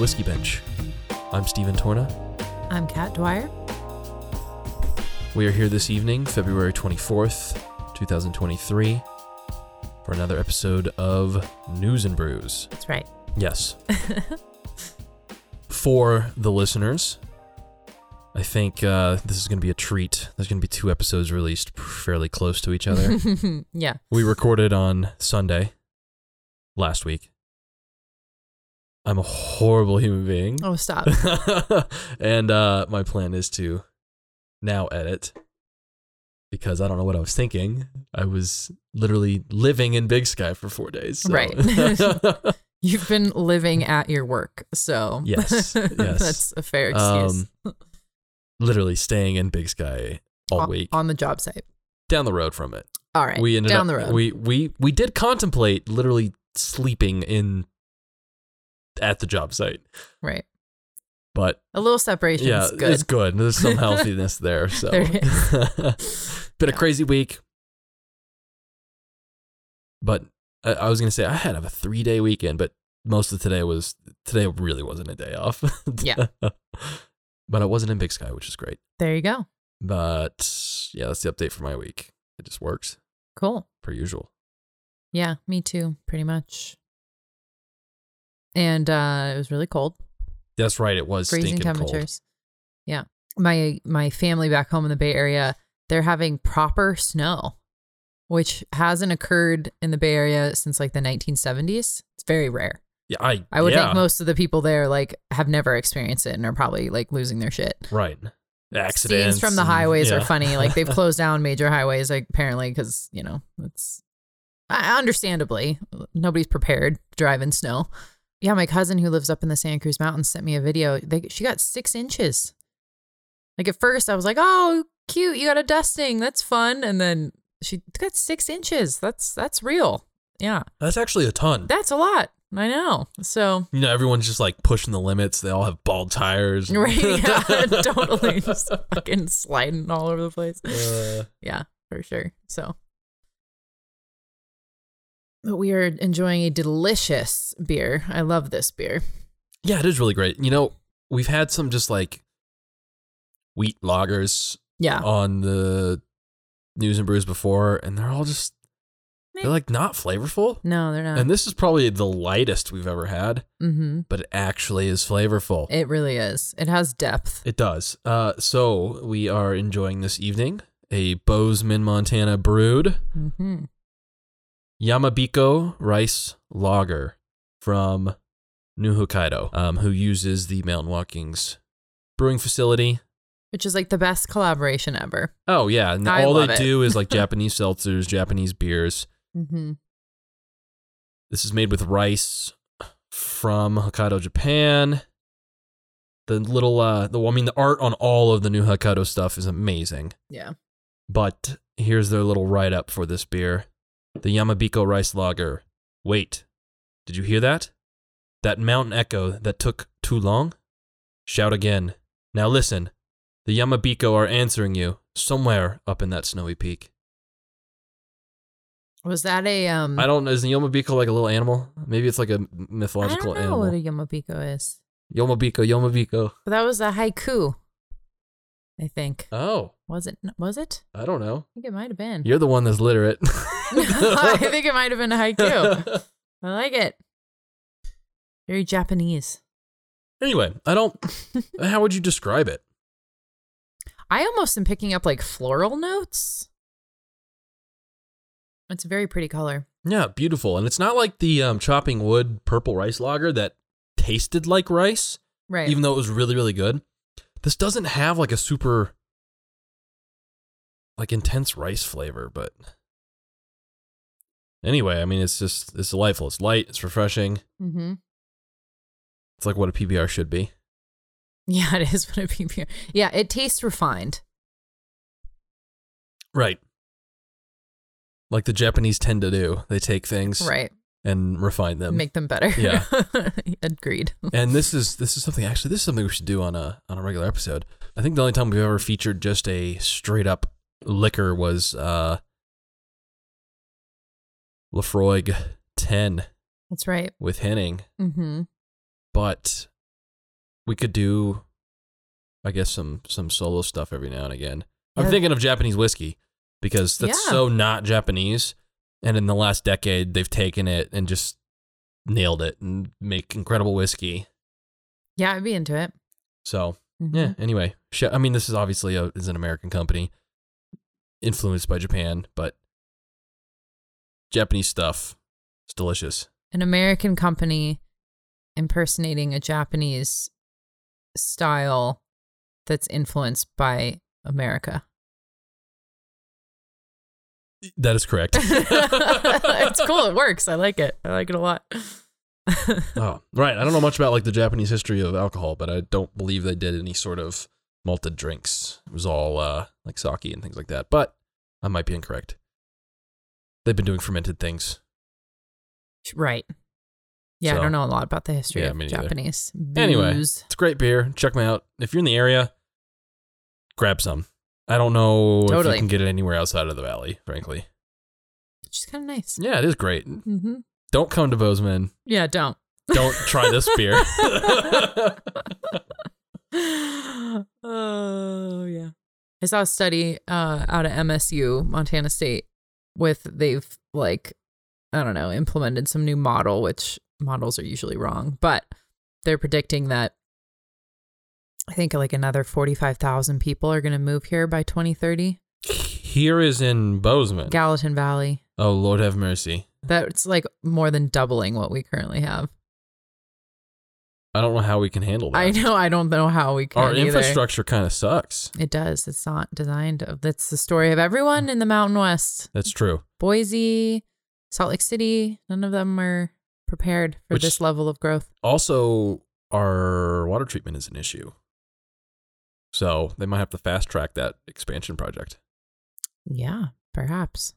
Whiskey Bench. I'm Stephen Torna. I'm Kat Dwyer. We are here this evening, February 24th, 2023, for another episode of News and Brews. That's right. Yes. for the listeners, I think uh, this is going to be a treat. There's going to be two episodes released fairly close to each other. yeah. we recorded on Sunday last week. I'm a horrible human being. Oh, stop. and uh, my plan is to now edit because I don't know what I was thinking. I was literally living in Big Sky for four days. so- Right. You've been living at your work, so Yes, yes. that's a fair excuse. um, literally staying in Big Sky all on, week, on the job site. down the road from it. All right, we ended down up, the road. We we we did contemplate literally sleeping in at the job site, right, but a little separation yeah, is good. it's good. There's some healthiness there. So, There been a crazy week, but I, I was gonna say I had a three day weekend, but most of today was today really wasn't a day off. Yeah. but I wasn't in Big Sky, which is great. There you go. But yeah, that's the update for my week. It just works Cool. per usual. Yeah, me too. Pretty much. And uh, it was really cold. That's right. It was freezing stinking cold. temperatures. Yeah. My my family back home in the Bay Area, they're having proper snow, which hasn't occurred in the Bay Area since like the 1970s. It's very rare. Yeah, I I would yeah, think most of the people there like have never experienced it and are probably like losing their shit. right accidents Scenes from the and- highways yeah. are funny. Like they've closed down major highways like apparently cuz, you know, it's understandably nobody's prepared to drive in snow. Yeah, my cousin who lives up in the Santa Cruz Mountains sent me a video. They, she got six inches. Like at first, I was like, "Oh, cute! You got a dusting. That's fun." And then she got six inches. That's that's real. Yeah, That's actually a ton. that's a lot. I know. So you know, everyone's just like pushing the limits. They all have bald tires. right, yeah, totally, just fucking sliding all over the place. Uh, Yeah, for sure. So, but we are enjoying a delicious beer. I love this beer. yeah, it is really great. You know, we've had some just like wheat lagers Yeah, on the news and brews before, and they're all just they're like not flavorful. no, they're not. And this is probably the lightest we've ever had, mm-hmm. but it actually is flavorful. It really is. It has depth. It does. Uh, so we are enjoying this evening a Bozeman, Montana brewed Mm-hmm. Yamabiko rice lager from New Hokkaido, um, who uses the Mountain Walkings brewing facility. Which is like the best collaboration ever. Oh yeah, and I all they it. do is like Japanese seltzers, Japanese beers. Mm-hmm. This is made with rice from Hokkaido, Japan. The little, uh, the I mean, the art on all of the New Hokkaido stuff is amazing. Yeah. But here's their little write up for this beer the Yamabiko Rice Lager. Wait, did you hear that? That mountain echo that took too long? Shout again. Now listen. The Yamabiko are answering you somewhere up in that snowy peak. Was that a um? I don't. Know is the Yamabiko like a little animal? Maybe it's like a mythological I don't know animal. what a yamabiko is. Yomabiko, Yomabiko. But that was a haiku. I think Oh, was it? Was it? I don't know. I think it might have been. You're the one that's literate. I think it might have been a haiku. I like it. Very Japanese. anyway, I don't. How would you describe it? I almost am picking up like floral notes. It's a very pretty color. Yeah, beautiful. And it's not like the um, chopping wood purple rice lager that tasted like rice, Right. even though it was really, really good. This doesn't have like a super, like intense rice flavor, but anyway, I mean, it's just, it's delightful. It's light, it's refreshing. mm-hmm. It's like what a PBR should be. Yeah, it is what a PBR. Yeah, it tastes refined. Right. Like the Japanese tend to do. They take things Right. and refine them. Make them better. Yeah. Agreed. and this is this is something actually this is something we should do on a on a regular episode. I think the only time we've ever featured just a straight up liquor was uh Laphroaig 10 That's right. with Henning. Mm-hmm. but we could do, I guess, some some solo stuff every now and again. I'm thinking of Japanese whiskey because that's Yeah. so not Japanese, and in the last decade they've taken it and just nailed it and make incredible whiskey. Yeah, I'd be into it. So Mhm. yeah. Anyway, I mean, this is obviously a is an American company, influenced by Japan, but Japanese stuff, it's delicious. An American company impersonating a Japanese style that's influenced by America. That is correct. it's cool. It works. I like it. I like it a lot. Oh, right. I don't know much about like the Japanese history of alcohol, but I don't believe they did any sort of malted drinks. It was all uh, like sake and things like that. But I might be incorrect. They've been doing fermented things. right. Yeah, I don't know a lot about the history Yeah, of me neither. Japanese Anyway. booze. It's great beer. Check them out. If you're in the area, grab some. I don't know if Totally. you can get it anywhere outside of the valley, frankly. Which is kind of nice. Yeah, it is great. Mm-hmm. Don't come to Bozeman. Yeah, don't. Don't try this beer. oh yeah. I saw a study uh, out of MSU, Montana State, with they've like I don't know implemented some new model, which models are usually wrong, but they're predicting that I think like another forty five thousand people are going to move here by twenty thirty. Here is in Bozeman. Gallatin Valley. Oh, Lord have mercy. That's like more than doubling what we currently have. I don't know how we can handle that. I know. I don't know how we can. Our either. infrastructure kind of sucks. It does. It's not designed. That's the story of everyone in the Mountain West. That's true. Boise, Salt Lake City. None of them are prepared for Which- this level of growth. Also, our water treatment is an issue. So they might have to fast track that expansion project. Yeah, perhaps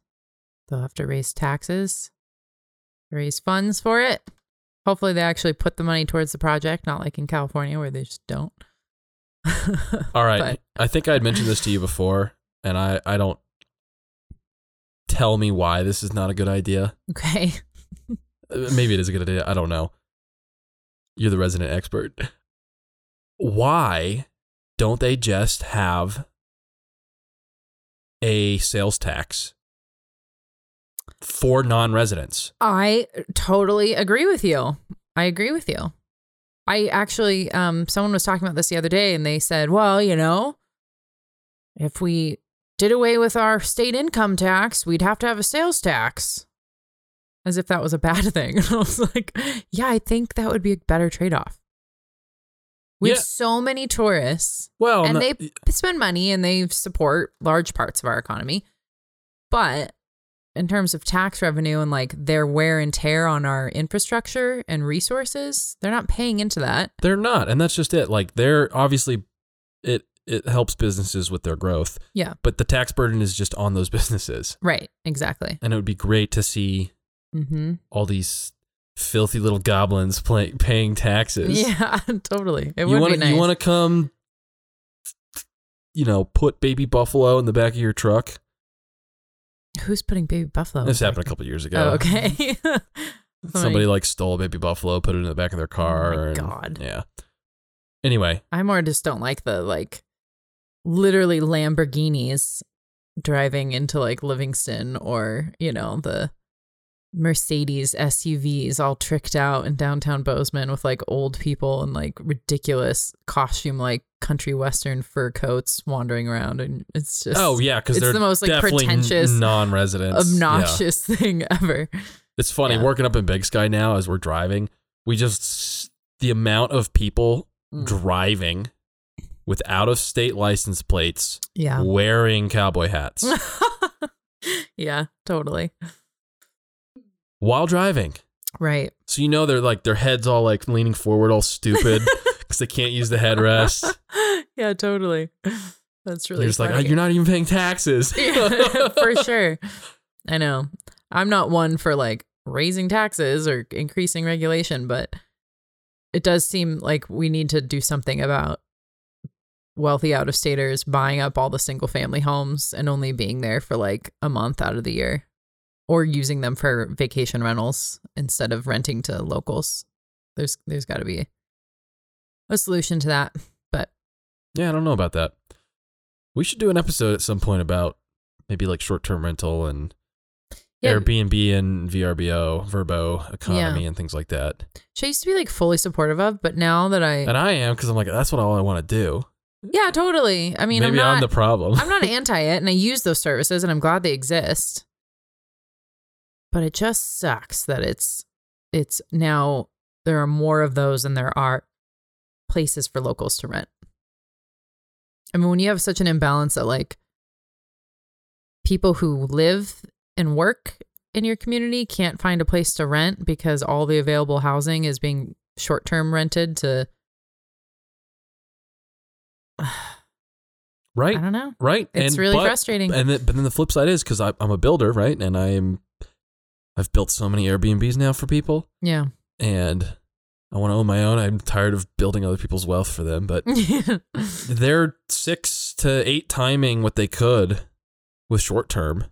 they'll have to raise taxes, raise funds for it. Hopefully, they actually put the money towards the project, not like in California where they just don't. All right. But- I think I had mentioned this to you before, and I, I don't tell me why this is not a good idea. okay. Uh, Maybe it is a good idea. I don't know. You're the resident expert. Why don't they just have a sales tax for non residents? I totally agree with you. I agree with you. I actually, um, someone was talking about this the other day and they said, well, you know, if we did away with our state income tax, we'd have to have a sales tax. As if that was a bad thing. And I was like, yeah, I think that would be a better trade off. We Yeah. have so many tourists Well, and no- they spend money and they support large parts of our economy. But in terms of tax revenue and like their wear and tear on our infrastructure and resources, they're not paying into that. They're not, and that's just it. Like they're obviously it it helps businesses with their growth. Yeah. But the tax burden is just on those businesses. Right. Exactly. And it would be great to see Mm-hmm. all these filthy little goblins play, paying taxes. Yeah, totally. It you would wanna, be nice. You want to come you know, put baby buffalo in the back of your truck. Who's putting baby buffalo? This happened a couple years back? Oh, ago. okay. Somebody like stole a baby buffalo, put it in the back of their oh car. Oh my and- God. Yeah. Anyway, I more just don't like the like literally Lamborghinis driving into like Livingston or, you know, the Mercedes SUVs all tricked out in downtown Bozeman with like old people and like ridiculous costume like country western fur coats wandering around and it's just oh yeah, because it's they're the most like pretentious non-residents. Yeah. obnoxious thing ever. It's funny Yeah. working up in Big Sky now as we're driving. We just the amount of people Mm. driving with out of state license plates Yeah. wearing cowboy hats yeah, totally. While driving. Right. So you know they're like their heads all like leaning forward, all stupid because they can't use the headrest. yeah, totally. That's really you're just like, oh, you're not even paying taxes. Yeah, for sure. I know. I'm not one for like raising taxes or increasing regulation, but it does seem like we need to do something about wealthy out of staters buying up all the single family homes and only being there for like a month out of the year or using them for vacation rentals instead of renting to locals. There's there's got to be a solution to that. But Yeah, I don't know about that. We should do an episode at some point about maybe like short term rental and Yeah. Airbnb and VRBO, Verbo economy and things like that. which I used to be like fully supportive of, but now that I And I am because I'm like, that's what all I want to do. Yeah, totally. I mean, maybe I'm not the problem. I'm not anti it and I use those services and I'm glad they exist. But it just sucks that it's it's now there are more of those than there are places for locals to rent. I mean, when you have such an imbalance that like people who live and work in your community can't find a place to rent because all the available housing is being short-term rented to right? I don't know. Right? It's and, really but, frustrating. And then, but then the flip side is because I'm a builder, right? And I'm I've built so many Airbnbs now for people, yeah. and I want to own my own. I'm tired of building other people's wealth for them, but they're six to eight timing what they could with short term.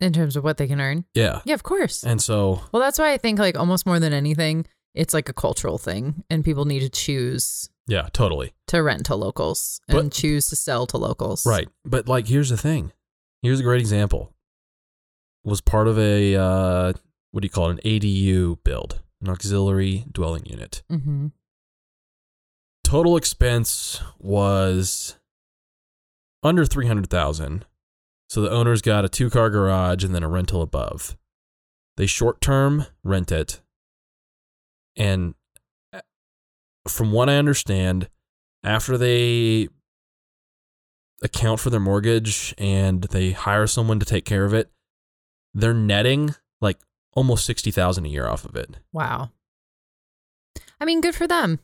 in terms of what they can earn. Yeah. Yeah, of course. And so, Well, that's why I think like almost more than anything, it's like a cultural thing, and people need to choose yeah, totally. to rent to locals and But- choose to sell to locals. Right. But like, here's the thing. Here's a great example. Was part of a, uh, what do you call it? An ADU build, an auxiliary dwelling unit. Mm-hmm. Total expense was under 300,000. So the owners got a two car garage and then a rental above. They short term rent it. And uh, from what I understand, after they account for their mortgage and they hire someone to take care of it, they're netting like almost 60,000 a year off of it. Wow. I mean, good for them.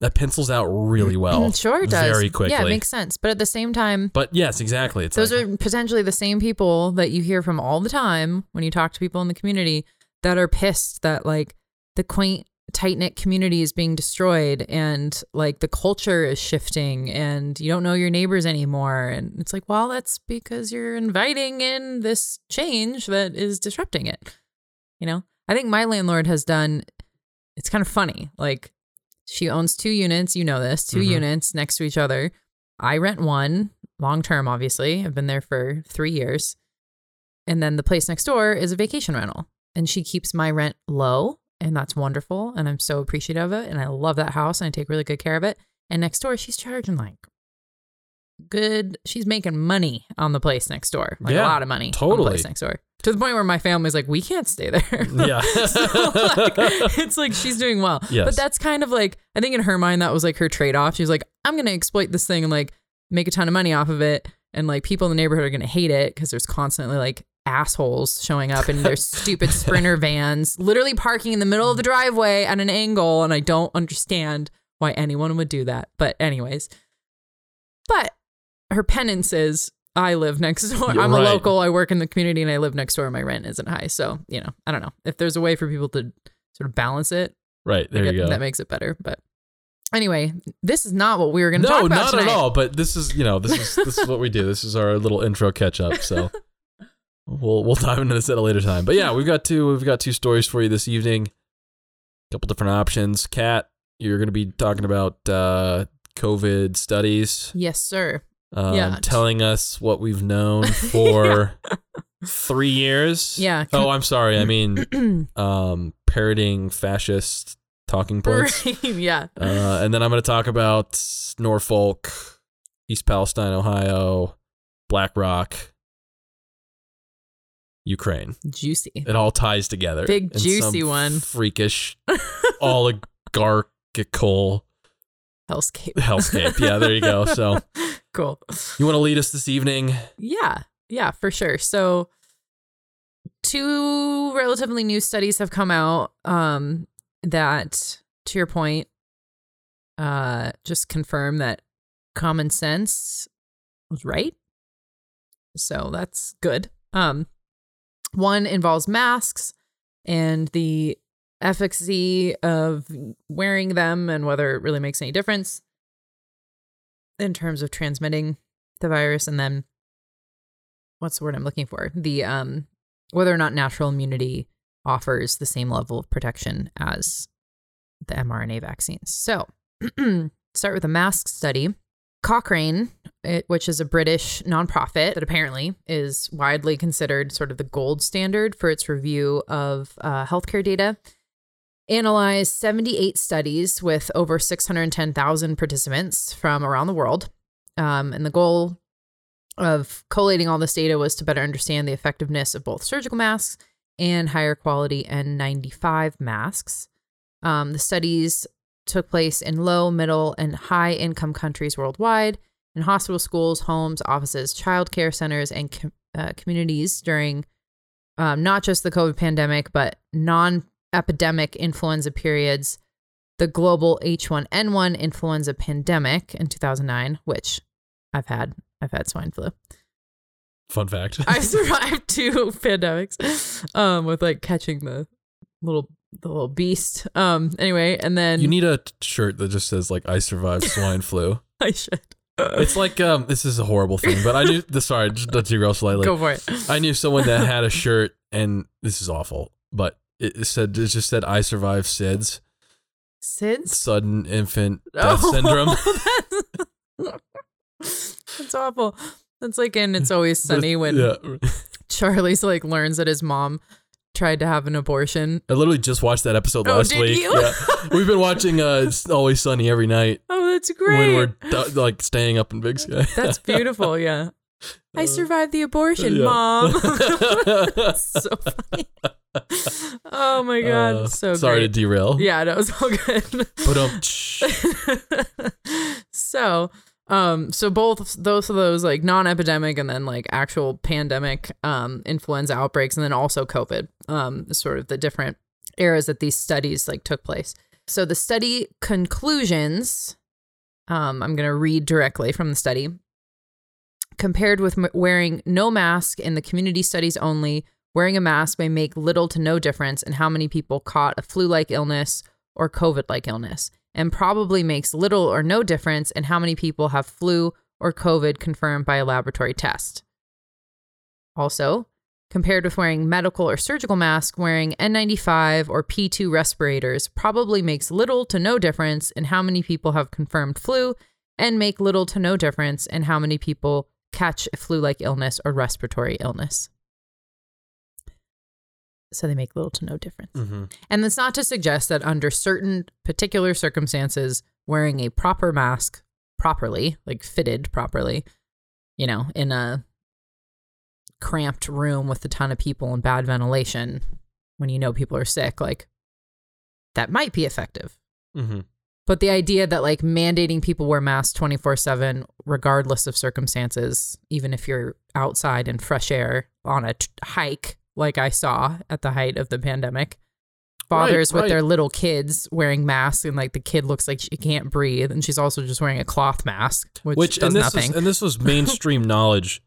That pencils out really mm, well. Mm, sure it does. Very quickly. Yeah, it makes sense. But at the same time, But yes, exactly. It's those like, are potentially the same people that you hear from all the time when you talk to people in the community that are pissed that like the quaint tight knit community is being destroyed and like the culture is shifting and you don't know your neighbors anymore. And it's like well that's because you're inviting in this change that is disrupting it you know? I think my landlord has done it's kind of funny like she owns two units you know this 2 Mhm. units next to each other. I rent one long term obviously. I've been there for three years. And then the place next door is a vacation rental and she keeps my rent low and that's wonderful and i'm so appreciative of it and i love that house and i take really good care of it and next door she's charging like good she's making money on the place next door like Yeah, a lot of money on the totally. place next door to the point where my family's like we can't stay there Yeah. so, like, it's like she's doing well Yes. but that's kind of like i think in her mind that was like her trade-off she's like i'm gonna exploit this thing and like make a ton of money off of it and like people in the neighborhood are gonna hate it because there's constantly like assholes showing up in their stupid sprinter vans literally parking in the middle of the driveway at an angle and i don't understand why anyone would do that but anyways but her penance is i live next door You're i'm a local i work in the community and i live next door my rent isn't high so you know i don't know if there's a way for people to sort of balance it right. There I you go. That makes it better. But anyway, this is not what we were going to no, talk about No, not tonight. at all. But this is, you know, this is this is what we do. This is our little intro catch up. So we'll we'll dive into this at a later time. But yeah, we've got two we've got two stories for you this evening. A couple different options. Kat, you're going to be talking about uh, COVID studies. Yes, sir. Um, Yeah. telling us what we've known for three years. Yeah. Oh, I'm sorry. I mean, um, parroting fascist talking points. yeah. Uh, and then I'm going to talk about Norfolk, East Palestine, Ohio, BlackRock, Ukraine. Juicy. It all ties together. Big juicy one. Freakish, oligarchical Hellscape. hellscape. Yeah, there you go. So cool. you want to lead us this evening? Yeah. Yeah, for sure. So two relatively new studies have come out um that to your point uh just confirm that common sense was right. So that's good. Um one involves masks and the efficacy of wearing them and whether it really makes any difference in terms of transmitting the virus and then what's the word I'm looking for? The um whether or not natural immunity offers the same level of protection as the mRNA vaccines. So, start with a mask study. Cochrane, it, which is a British nonprofit that apparently is widely considered sort of the gold standard for its review of uh, healthcare data, analyzed 78 studies with over 610,000 participants from around the world. Um, and the goal of collating all this data was to better understand the effectiveness of both surgical masks and higher quality N95 masks. Um, the studies took place in low, middle, and high income countries worldwide, in hospital, schools, homes, offices, childcare centers, and com- uh, communities during um, not just the COVID pandemic, but non epidemic influenza periods, the global H1N1 influenza pandemic in 2009, which I've had. I've had swine flu. Fun fact. I survived two pandemics um, with like catching the little the little beast. Um. Anyway, and then you need a t- shirt that just says like I survived swine flu. I should It's like um this is a horrible thing, but I knew the sorry, just to derail slightly. go for it. I knew someone that had a shirt and this is awful, but it said it just said I survived SIDS, SIDS. sudden infant death Oh, syndrome. that's, that's awful. That's like in It's Always Sunny when yeah. Charlie's like learns that his mom tried to have an abortion. I literally just watched that episode Oh, last did week. you? Yeah. We've been watching uh It's Always Sunny every night Oh, that's great. when we're like staying up in Big Sky. That's beautiful. Yeah. I Uh, survived the abortion, yeah. mom. so funny. Oh my god, Uh, so sorry great. to derail. yeah, that was all good. But um so, um, so both those of those like non-epidemic and then like actual pandemic, um, influenza outbreaks, and then also COVID, um, sort of the different eras that these studies like took place. So the study conclusions, um, I'm going to read directly from the study. Compared with m- wearing no mask in the community studies only, wearing a mask may make little to no difference in how many people caught a flu like illness or COVID like illness, and probably makes little or no difference in how many people have flu or COVID confirmed by a laboratory test. Also, compared with wearing medical or surgical masks, wearing N95 or P2 respirators probably makes little to no difference in how many people have confirmed flu and make little to no difference in how many people catch a flu like illness or respiratory illness. So they make little to no difference. mhm. And that's not to suggest that under certain particular circumstances, wearing a proper mask properly, like fitted properly, you know, in a cramped room with a ton of people and bad ventilation, when you know people are sick, like that might be effective. Mhm. But the idea that like mandating people wear masks 24 7, regardless of circumstances, even if you're outside in fresh air on a t- hike, like I saw at the height of the pandemic, fathers Right, with their little kids wearing masks, and like the kid looks like she can't breathe, and she's also just wearing a cloth mask, which, Which does and this nothing. was and this was mainstream knowledge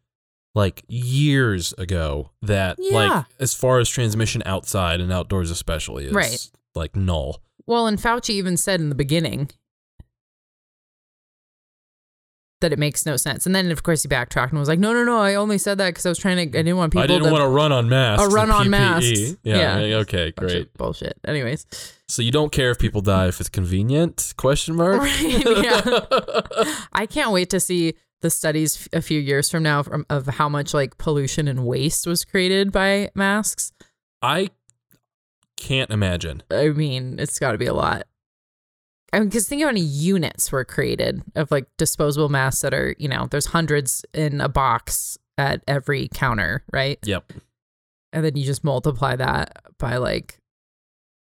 like years ago that Yeah. like as far as transmission outside and outdoors especially is Right. like null. Well, and Fauci even said in the beginning that it makes no sense. And then, of course, he backtracked and was like, no, no, no, I only said that because I was trying to, I didn't want people I didn't to. want to run on masks. Oh, a run on masks. Yeah, Yeah. Okay. Great. Bullshit. Anyways. So you don't care if people die if it's convenient? Question mark. Right, yeah. I can't wait to see the studies a few years from now from, of how much like pollution and waste was created by masks. I can't imagine. I mean, it's got to be a lot. I mean, because think of how many units were created of like disposable masks that are, you know, there's hundreds in a box at every counter, right? Yep. And then you just multiply that by like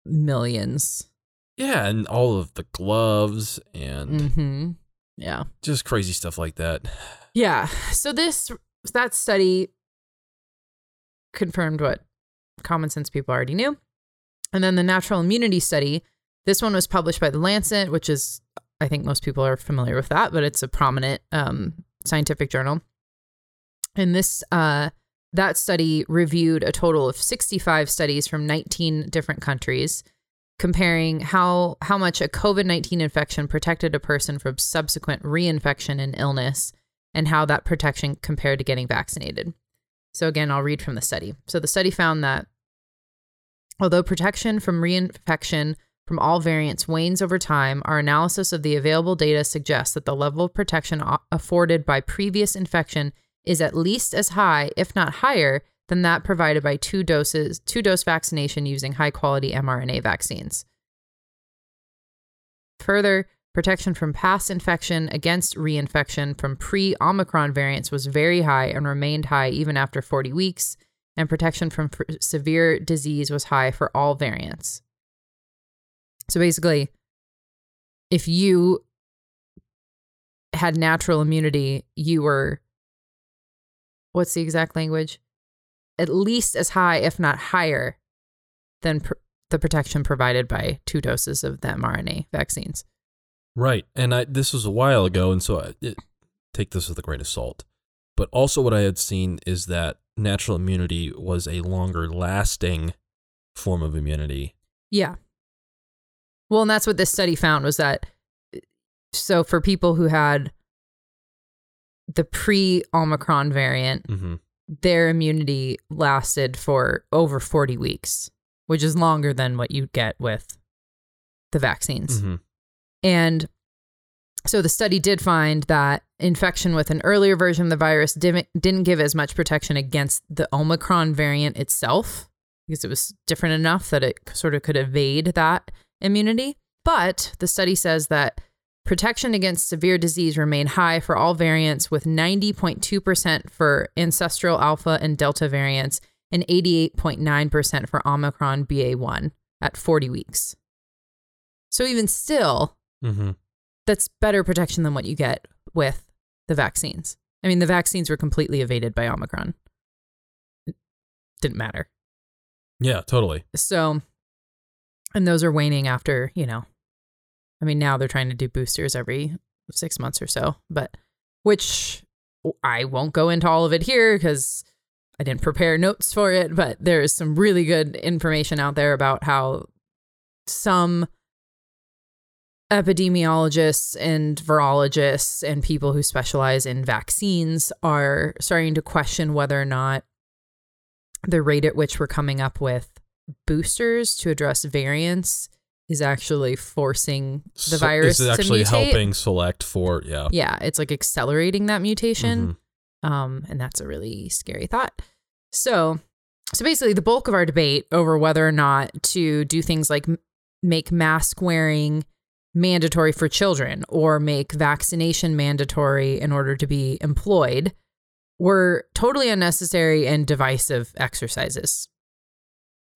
millions. Yeah, and all of the gloves and Mm-hmm. Yeah. just crazy stuff like that. Yeah. So this that study confirmed what common sense people already knew. And then the natural immunity study, this one was published by the Lancet, which is I think most people are familiar with that, but it's a prominent um, scientific journal. And this uh, that study reviewed a total of 65 studies from 19 different countries comparing how how much a COVID-19 infection protected a person from subsequent reinfection and illness and how that protection compared to getting vaccinated. So again, I'll read from the study. So the study found that although protection from reinfection from all variants wanes over time, our analysis of the available data suggests that the level of protection afforded by previous infection is at least as high, if not higher, than that provided by two doses, two dose vaccination using high quality mRNA vaccines. Further, protection from past infection against reinfection from pre Omicron variants was very high and remained high even after 40 weeks, and protection from severe disease was high for all variants. So basically, if you had natural immunity, you were what's the exact language? At least as high, if not higher, than pr- the protection provided by two doses of the mRNA vaccines. Right. And I this was a while ago, and so I it, take this with a grain of salt. But also, what I had seen is that natural immunity was a longer lasting form of immunity. Yeah. Well, and that's what this study found was that so for people who had the pre Omicron variant, Mm-hmm. their immunity lasted for over 40 weeks, which is longer than what you get with the vaccines. Mm-hmm. And so the study did find that infection with an earlier version of the virus didn't, didn't give as much protection against the Omicron variant itself because it was different enough that it sort of could evade that immunity. But the study says that protection against severe disease remained high for all variants, with 90.2% for ancestral alpha and delta variants and 88.9% for Omicron BA1 at 40 weeks. So even still, Mm-hmm. that's better protection than what you get with the vaccines. I mean, the vaccines were completely evaded by Omicron. It didn't matter. Yeah, totally. So, and those are waning after, you know, I mean, now they're trying to do boosters every six months or so, but which I won't go into all of it here because I didn't prepare notes for it, but there is some really good information out there about how some epidemiologists and virologists and people who specialize in vaccines are starting to question whether or not the rate at which we're coming up with boosters to address variants is actually forcing the So- virus is actually to mutate. helping select for yeah. Yeah, it's like accelerating that mutation. Mhm. Um, and that's a really scary thought. So, so basically, the bulk of our debate over whether or not to do things like m- make mask wearing mandatory for children or make vaccination mandatory in order to be employed were totally unnecessary and divisive exercises,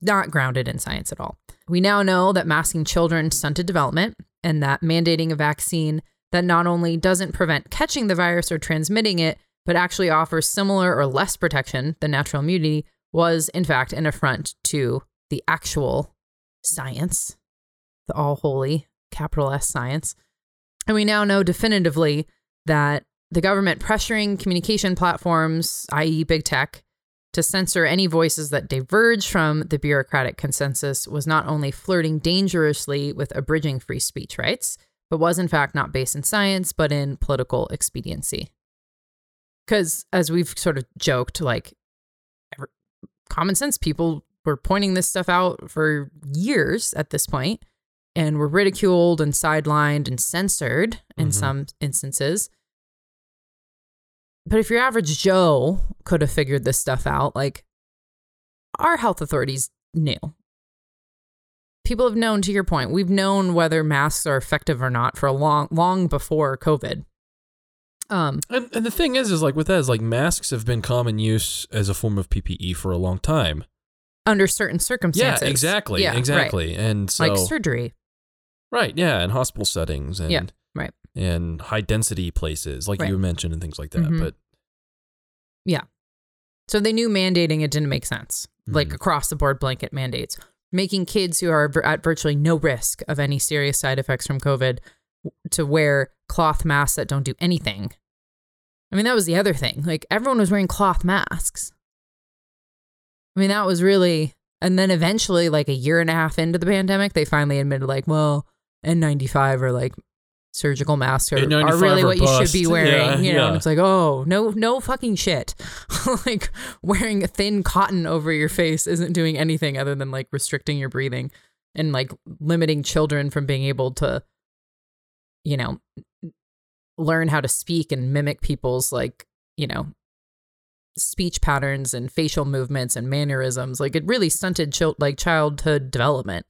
not grounded in science at all. We now know that masking children stunted development and that mandating a vaccine that not only doesn't prevent catching the virus or transmitting it, but actually offers similar or less protection than natural immunity was, in fact, an affront to the actual science, the all holy capital S science. And we now know definitively that the government pressuring communication platforms, i.e., big tech, to censor any voices that diverge from the bureaucratic consensus was not only flirting dangerously with abridging free speech rights, but was in fact not based in science, but in political expediency. Because as we've sort of joked, like ever, common sense people were pointing this stuff out for years at this point and were ridiculed and sidelined and censored in Mhm. some instances. But if your average Joe could have figured this stuff out, like our health authorities knew. People have known, to your point, we've known whether masks are effective or not for a long, long before COVID. Um, And, and the thing is, is like with that, is like masks have been common use as a form of PPE for a long time. under certain Yeah, circumstances. exactly, Yeah, right. exactly. And so, Like surgery. right, yeah, in hospital settings and Yeah, right. And high density places, like Right. you mentioned, and things like that. Mhm. But yeah. So they knew mandating it didn't make sense, like Mhm. across the board blanket mandates, making kids who are at virtually no risk of any serious side effects from COVID to wear cloth masks that don't do anything. I mean, that was the other thing. Like everyone was wearing cloth masks. I mean, that was really, and then eventually, like a year and a half into the pandemic, they finally admitted, like, well, N95 or like surgical masks are, are really what you should be wearing. Yeah, you know, yeah. it's like, oh, no, no fucking shit. like wearing a thin cotton over your face isn't doing anything other than like restricting your breathing. and like limiting children from being able to, you know, learn how to speak and mimic people's like, you know, speech patterns and facial movements and mannerisms. Like it really stunted chil- like childhood development.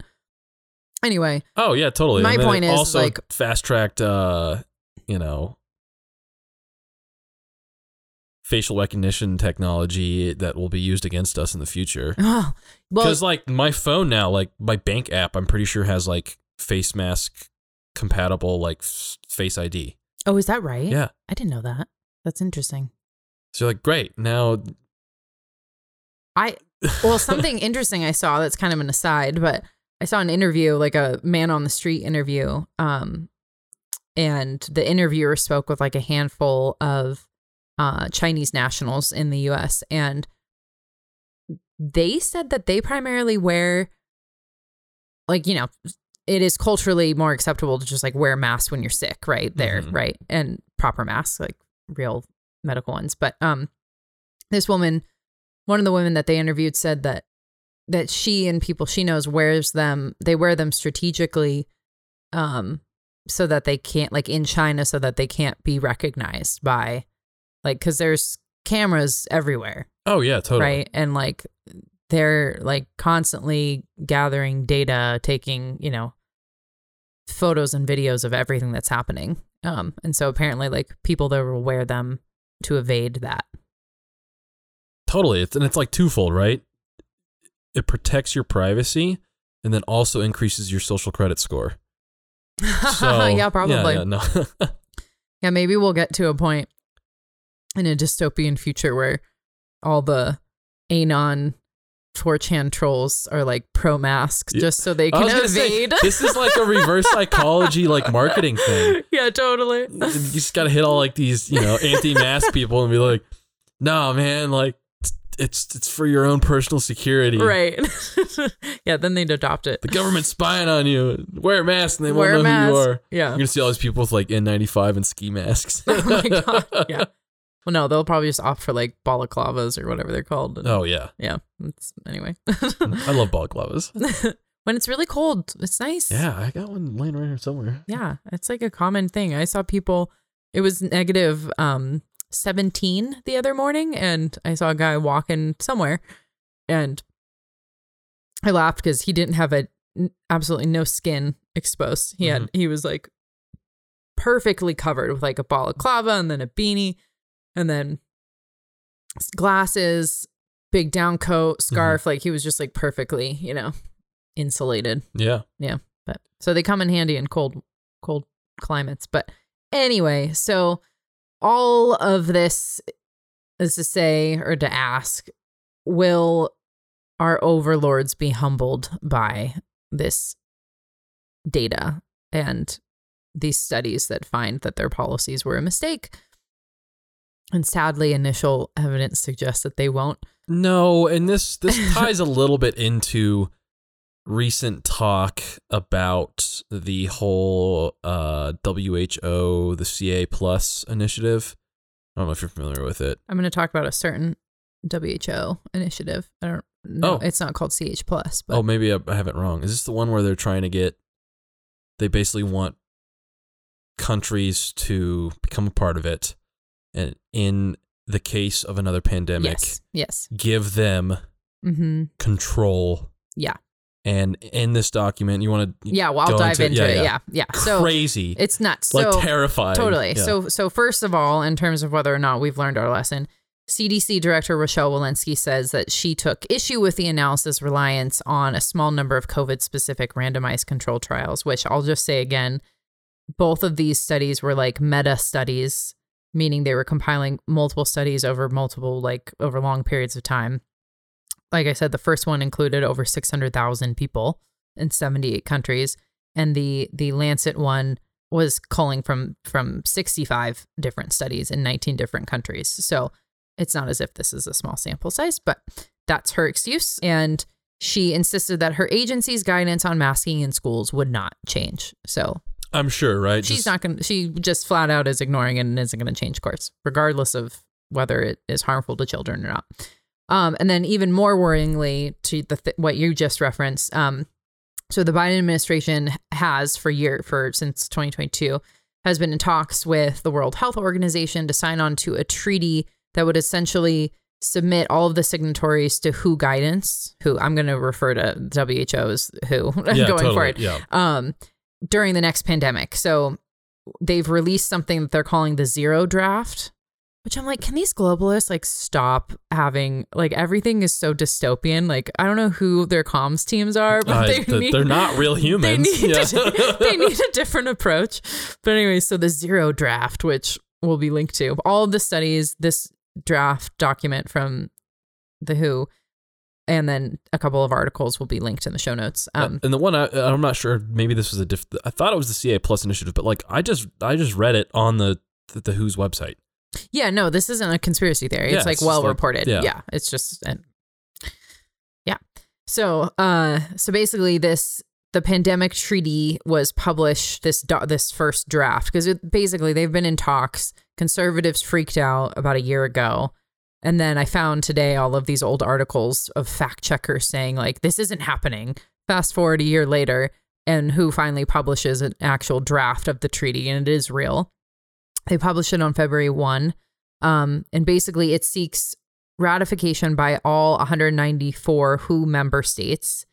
Anyway, Oh yeah, totally. My point is also like- fast tracked, uh, you know, facial recognition technology that will be used against us in the future. well, Because like my phone now, like my bank app, I'm pretty sure has like face mask compatible like f- face ID. oh, is that right? Yeah. I didn't know that. That's interesting. So like great now. I well, something interesting I saw that's kind of an aside, but I saw an interview, like a man on the street interview, um, and the interviewer spoke with like a handful of uh, Chinese nationals in the U.S. and they said that they primarily wear, like you know, it is culturally more acceptable to just like wear masks when you're sick, right there, Mhm. right, and proper masks, like real medical ones. But um, this woman one of the women that they interviewed said that that she and people she knows wears them they wear them strategically um so that they can't like in China so that they can't be recognized by like cuz there's cameras everywhere Oh yeah, totally. right and like they're like constantly gathering data taking you know photos and videos of everything that's happening um and so apparently like people there will wear them to evade that Totally. It's and it's like twofold, right? It protects your privacy and then also increases your social credit score. So, yeah probably Yeah, yeah, no. Yeah, maybe we'll get to a point in a dystopian future where all the anon 4chan trolls are like pro masks Yeah. just so they can gonna say, evade. this is like a reverse psychology, like marketing thing. Yeah, totally. You just gotta hit all like these, you know, anti-mask people and be like, "No, man, like it's it's for your own personal security. Right. yeah, then they'd adopt it. The government's spying on you. Wear a mask, and they Wear won't know who you are. Yeah. You're gonna see all these people with like N95 and ski masks. oh my god. Yeah. Well, no, they'll probably just opt for like balaclavas or whatever they're called. And- Oh yeah, Yeah. It's, anyway. I love balaclavas. when it's really cold, it's nice. Yeah, I got one laying right here somewhere. Yeah, it's like a common thing. I saw people it was negative um 17 the other morning and I saw a guy walking somewhere and I laughed cuz he didn't have a absolutely no skin exposed. He had mm-hmm. he was like perfectly covered with like a balaclava and then a beanie and then glasses, big down coat, mm-hmm. scarf like he was just like perfectly, you know, insulated. Yeah. Yeah. But so they come in handy in cold cold climates. But anyway, so all of this is to say or to ask, will our overlords be humbled by this data and these studies that find that their policies were a mistake? And sadly, initial evidence suggests that they won't. No, and this this ties a little bit into recent talk about the whole uh, WHO, the CA Plus initiative. I don't know if you're familiar with it. I'm going to talk about a certain WHO initiative. I don't know. Oh. It's not called CH Plus, but oh, maybe I, I have it wrong. Is this the one where they're trying to get? They basically want countries to become a part of it, and in the case of another pandemic, yes, yes. give them Mm-hmm. control. Yeah. And in this document, you want to Yeah, well, I'll dive into- into, yeah, it. yeah. Yeah, yeah. So crazy, it's nuts. like so terrifying. totally. Yeah. So so first of all, in terms of whether or not we've learned our lesson, CDC Director Rochelle Walensky says that she took issue with the analysis reliance on a small number of COVID specific randomized control trials, which I'll just say again, both of these studies were like meta studies, meaning they were compiling multiple studies over multiple, like over long periods of time. Like I said, the first one included over 600,000 people in 78 countries. And the, the Lancet one was calling from from 65 different studies in 19 different countries. So it's not as if this is a small sample size, but that's her excuse. And she insisted that her agency's guidance on masking in schools would not change. So I'm sure, right? she's Just- not going to, she just flat out is ignoring it and isn't going to change course, regardless of whether it is harmful to children or not. Um, and then even more worryingly to the th- what you just referenced, um, So the Biden administration has for year for since 2022 has been in talks with the World Health Organization to sign on to a treaty that would essentially submit all of the signatories to WHO guidance. Who I'm going to refer to WHO as WHO Yeah, going totally. for it Yeah. um, during the next pandemic. So they've released something that they're calling the zero draft, which I'm like, can these globalists like stop having like everything is so dystopian? Like, I don't know who their comms teams are, but Uh, they th- need, they're not real they humans. need, Yeah. to- they need a different approach. But anyway, so the zero draft, which will be linked to all of the studies, this draft document from the WHO, and then a couple of articles will be linked in the show notes. Um, and the one I, I'm not sure. Maybe this was a diff. I thought it was the CA Plus initiative, but like I just I just read it on the the, the WHO's website. Yeah, no, this isn't a conspiracy theory. Yeah, it's like it's well like- reported. yeah. Yeah. it's just and yeah. So, uh so basically this the pandemic treaty was published this do- this first draft because basically they've been in talks. Conservatives freaked out about a year ago. And then I found today all of these old articles of fact checkers saying like this isn't happening. Fast forward a year later and who finally publishes an actual draft of the treaty and it is real. They published it on February 1. Um, and basically, it seeks ratification by all 194 WHO member states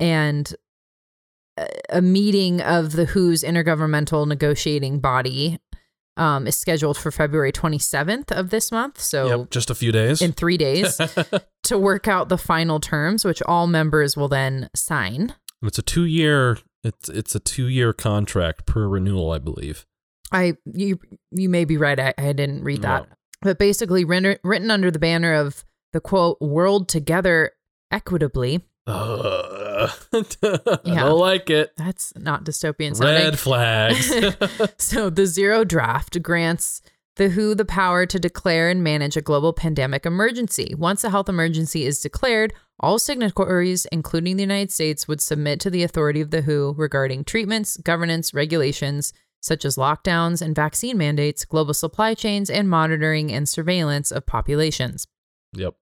and a- meeting of the WHO's intergovernmental negotiating body um, is scheduled for February 27th of this month. So, Yep, just a few days. in three days to work out the final terms, which all members will then sign. it's a two year. It's it's a two year contract per renewal, I believe. I you you may be right. I, I didn't read that, No. but basically written, written under the banner of the quote "World Together Equitably." Uh, I Yeah. don't like it. That's not dystopian sounding. Red flags. so the zero draft grants the WHO the power to declare and manage a global pandemic emergency. Once a health emergency is declared, all signatories, including the United States, would submit to the authority of the WHO regarding treatments, governance, regulations such as lockdowns and vaccine mandates, global supply chains, and monitoring and surveillance of populations. yep.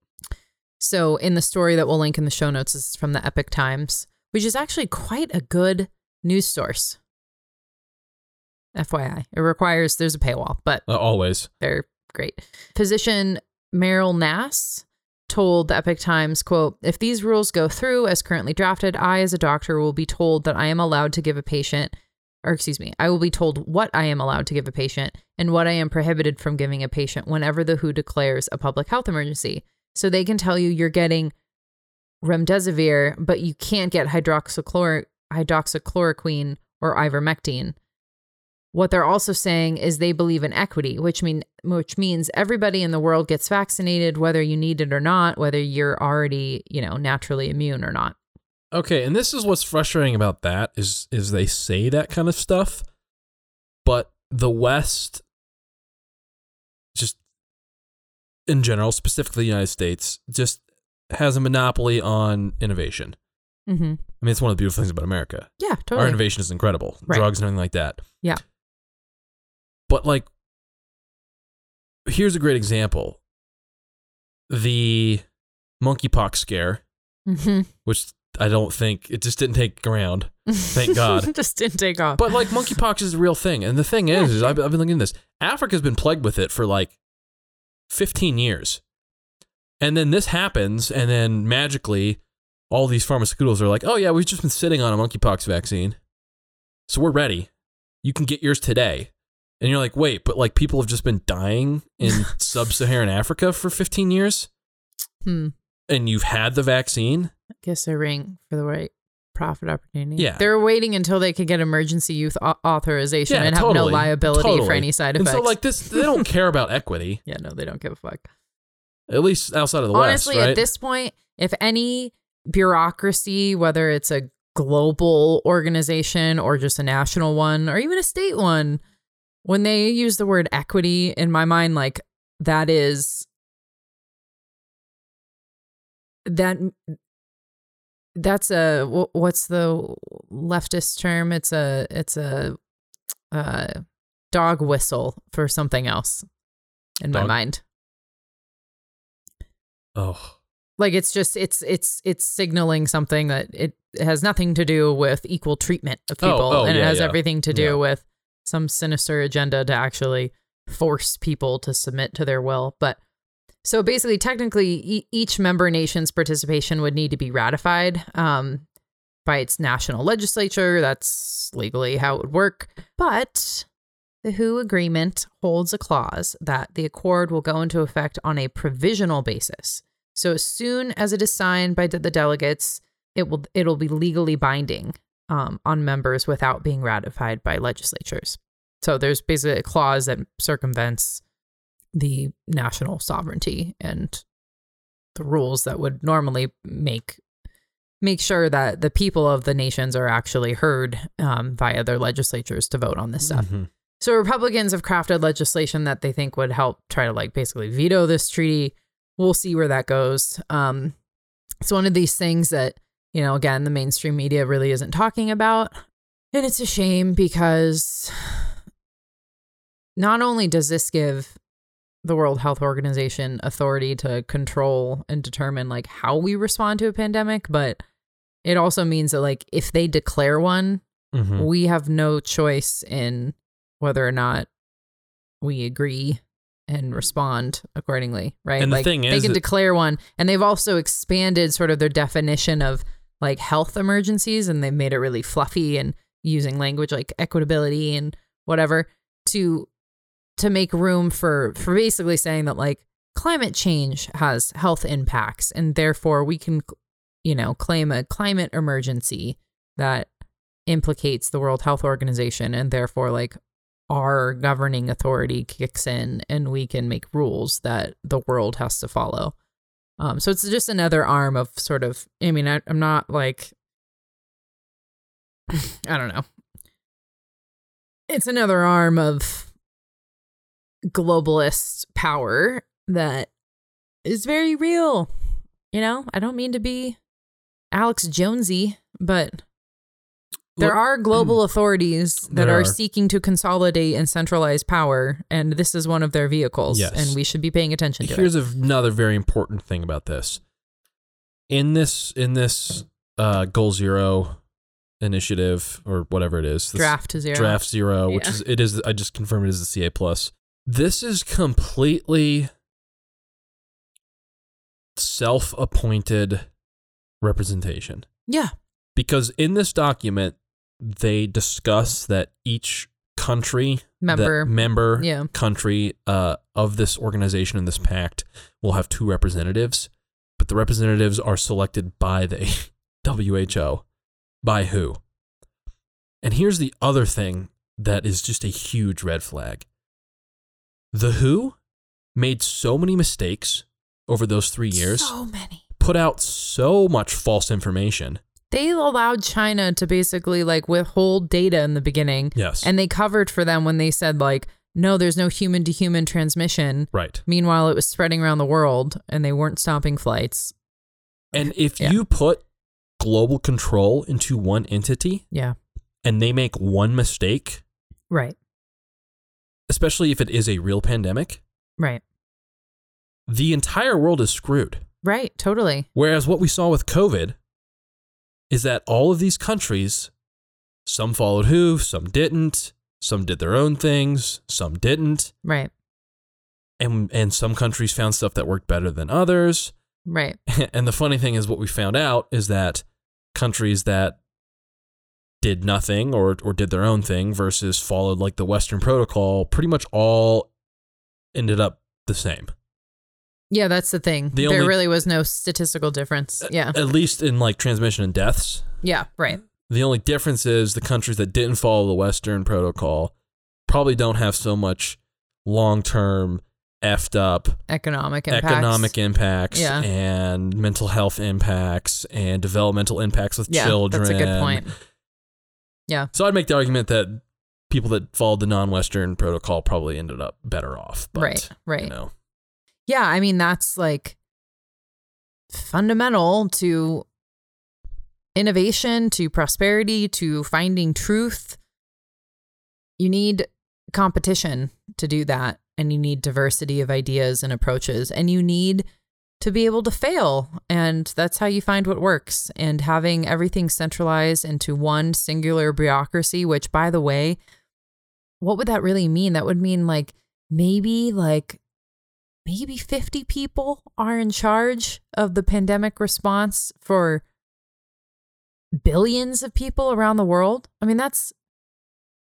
So, in the story that we'll link in the show notes, this is from the Epoch Times, which is actually quite a good news source. FYI, it requires there's a paywall, but Uh, always. they're great. Physician Meryl Nass told the Epoch Times, quote, if these rules go through as currently drafted, I as a doctor will be told that I am allowed to give a patient or excuse me, I will be told what I am allowed to give a patient and what I am prohibited from giving a patient whenever the WHO declares a public health emergency. So they can tell you you're getting remdesivir, but you can't get hydroxychlor- hydroxychloroquine or ivermectin. What they're also saying is they believe in equity, which mean which means everybody in the world gets vaccinated whether you need it or not, whether you're already, you know, naturally immune or not. Okay, and this is what's frustrating about that is is they say that kind of stuff, but the West just in general, specifically the United States, just has a monopoly on innovation. Mm-hmm. I mean, it's one of the beautiful things about America. Yeah, totally. Our innovation is incredible. Right. Drugs and everything like that. Yeah. But like here's a great example. The monkeypox scare, Mm-hmm. which I don't think it just didn't take ground. Thank God. Just didn't take off. But like monkeypox is a real thing, and the thing is, is I've, I've been looking at this. Africa's been plagued with it for like 15 years, and then this happens, and then magically, all these pharmaceuticals are like, "Oh yeah, we've just been sitting on a monkeypox vaccine, so we're ready. You can get yours today." And you're like, "Wait, but like people have just been dying in sub-Saharan Africa for 15 years, hmm. And you've had the vaccine." I guess they're ring for the right profit opportunity. Yeah. They're waiting until they could get emergency youth au- authorization Yeah, and have no totally. liability for any side And effects. so like this, they don't care about equity, yeah, no, they don't give a fuck. at least outside of the Honestly, West, right? at this point, if any bureaucracy, whether it's a global organization or just a national one or even a state one, when they use the word equity, in my mind, like that is that that's a what's the leftist term? It's a it's a uh, dog whistle for something else in my mind. oh. like it's just it's it's it's signaling something that it has nothing to do with equal treatment of Oh, people oh, and it has yeah. everything to do Yeah. with some sinister agenda to actually force people to submit to their will but so basically technically e- each member nation's participation would need to be ratified um, by its national legislature that's legally how it would work but the WHO agreement holds a clause that the accord will go into effect on a provisional basis. So as soon as it is signed by the delegates, it will it'll be legally binding um, on members without being ratified by legislatures. So there's basically a clause that circumvents the national sovereignty and the rules that would normally make make sure that the people of the nations are actually heard um, via their legislatures to vote on this stuff. Mhm. So Republicans have crafted legislation that they think would help try to like basically veto this treaty. We'll see where that goes. Um, it's one of these things that you know, again, the mainstream media really isn't talking about, and it's a shame because not only does this give the World Health Organization authority to control and determine like how we respond to a pandemic, but it also means that like if they declare one, Mhm. we have no choice in whether or not we agree and respond accordingly, right? And the like thing they is can declare one, and they've also expanded sort of their definition of like health emergencies, and they've made it really fluffy and using language like equitability and whatever to to make room for for basically saying that like climate change has health impacts, and therefore we can you know claim a climate emergency that implicates the World Health Organization and therefore like our governing authority kicks in and we can make rules that the world has to follow. Um, so it's just another arm of sort of, I mean, I, I'm not like, I don't know. It's another arm of globalist power that is very real. You know, I don't mean to be Alex Jonesy, but there are global authorities that are, are. seeking to consolidate and centralize power, and this is one of their vehicles, Yes. and we should be paying attention to Here's it. Here's another very important thing about this. In this in this uh, goal zero initiative or whatever it is, Draft zero. draft zero, which Yeah. is it is I just confirmed it is the CA plus. This is completely self-appointed representation Yeah. because in this document they discuss that each country Member. member Yeah. country uh, of this organization and this pact will have two representatives, but the representatives are selected by the WHO. By who? And here's the other thing that is just a huge red flag. The WHO made so many mistakes over those three years, So many. put out so much false information. They allowed China to basically like withhold data in the beginning, Yes. and they covered for them when they said like, no, there's no human to human transmission. right. Meanwhile, it was spreading around the world, and they weren't stopping flights. And if Yeah. you put global control into one entity Yeah. and they make one mistake, Right. Especially if it is a real pandemic, Right. the entire world is screwed. Right. Totally. Whereas what we saw with COVID is that all of these countries, some followed who, some didn't, some did their own things, some didn't, Right. and and some countries found stuff that worked better than others. Right. And the funny thing is what we found out is that countries that did nothing or or did their own thing versus followed like the western protocol pretty much all ended up the same. Yeah, that's the thing. The there only- really was no statistical difference. Yeah. At least in like transmission and deaths. Yeah. Right. The only difference is the countries that didn't follow the Western protocol probably don't have so much long term effed up Economic impacts. economic impacts Yeah. and mental health impacts and developmental impacts with Yeah, children. that's a good point. Yeah. So I'd make the argument that people that followed the non Western protocol probably ended up better off. But, right. Right. You know, Yeah, I mean that's like fundamental to innovation, to prosperity, to finding truth. You need competition to do that and you need diversity of ideas and approaches and you need to be able to fail. And that's how you find what works. And having everything centralized into one singular bureaucracy, which, by the way, what would that really mean? That would mean like maybe like maybe 50 people are in charge of the pandemic response for billions of people around the world. I mean, that's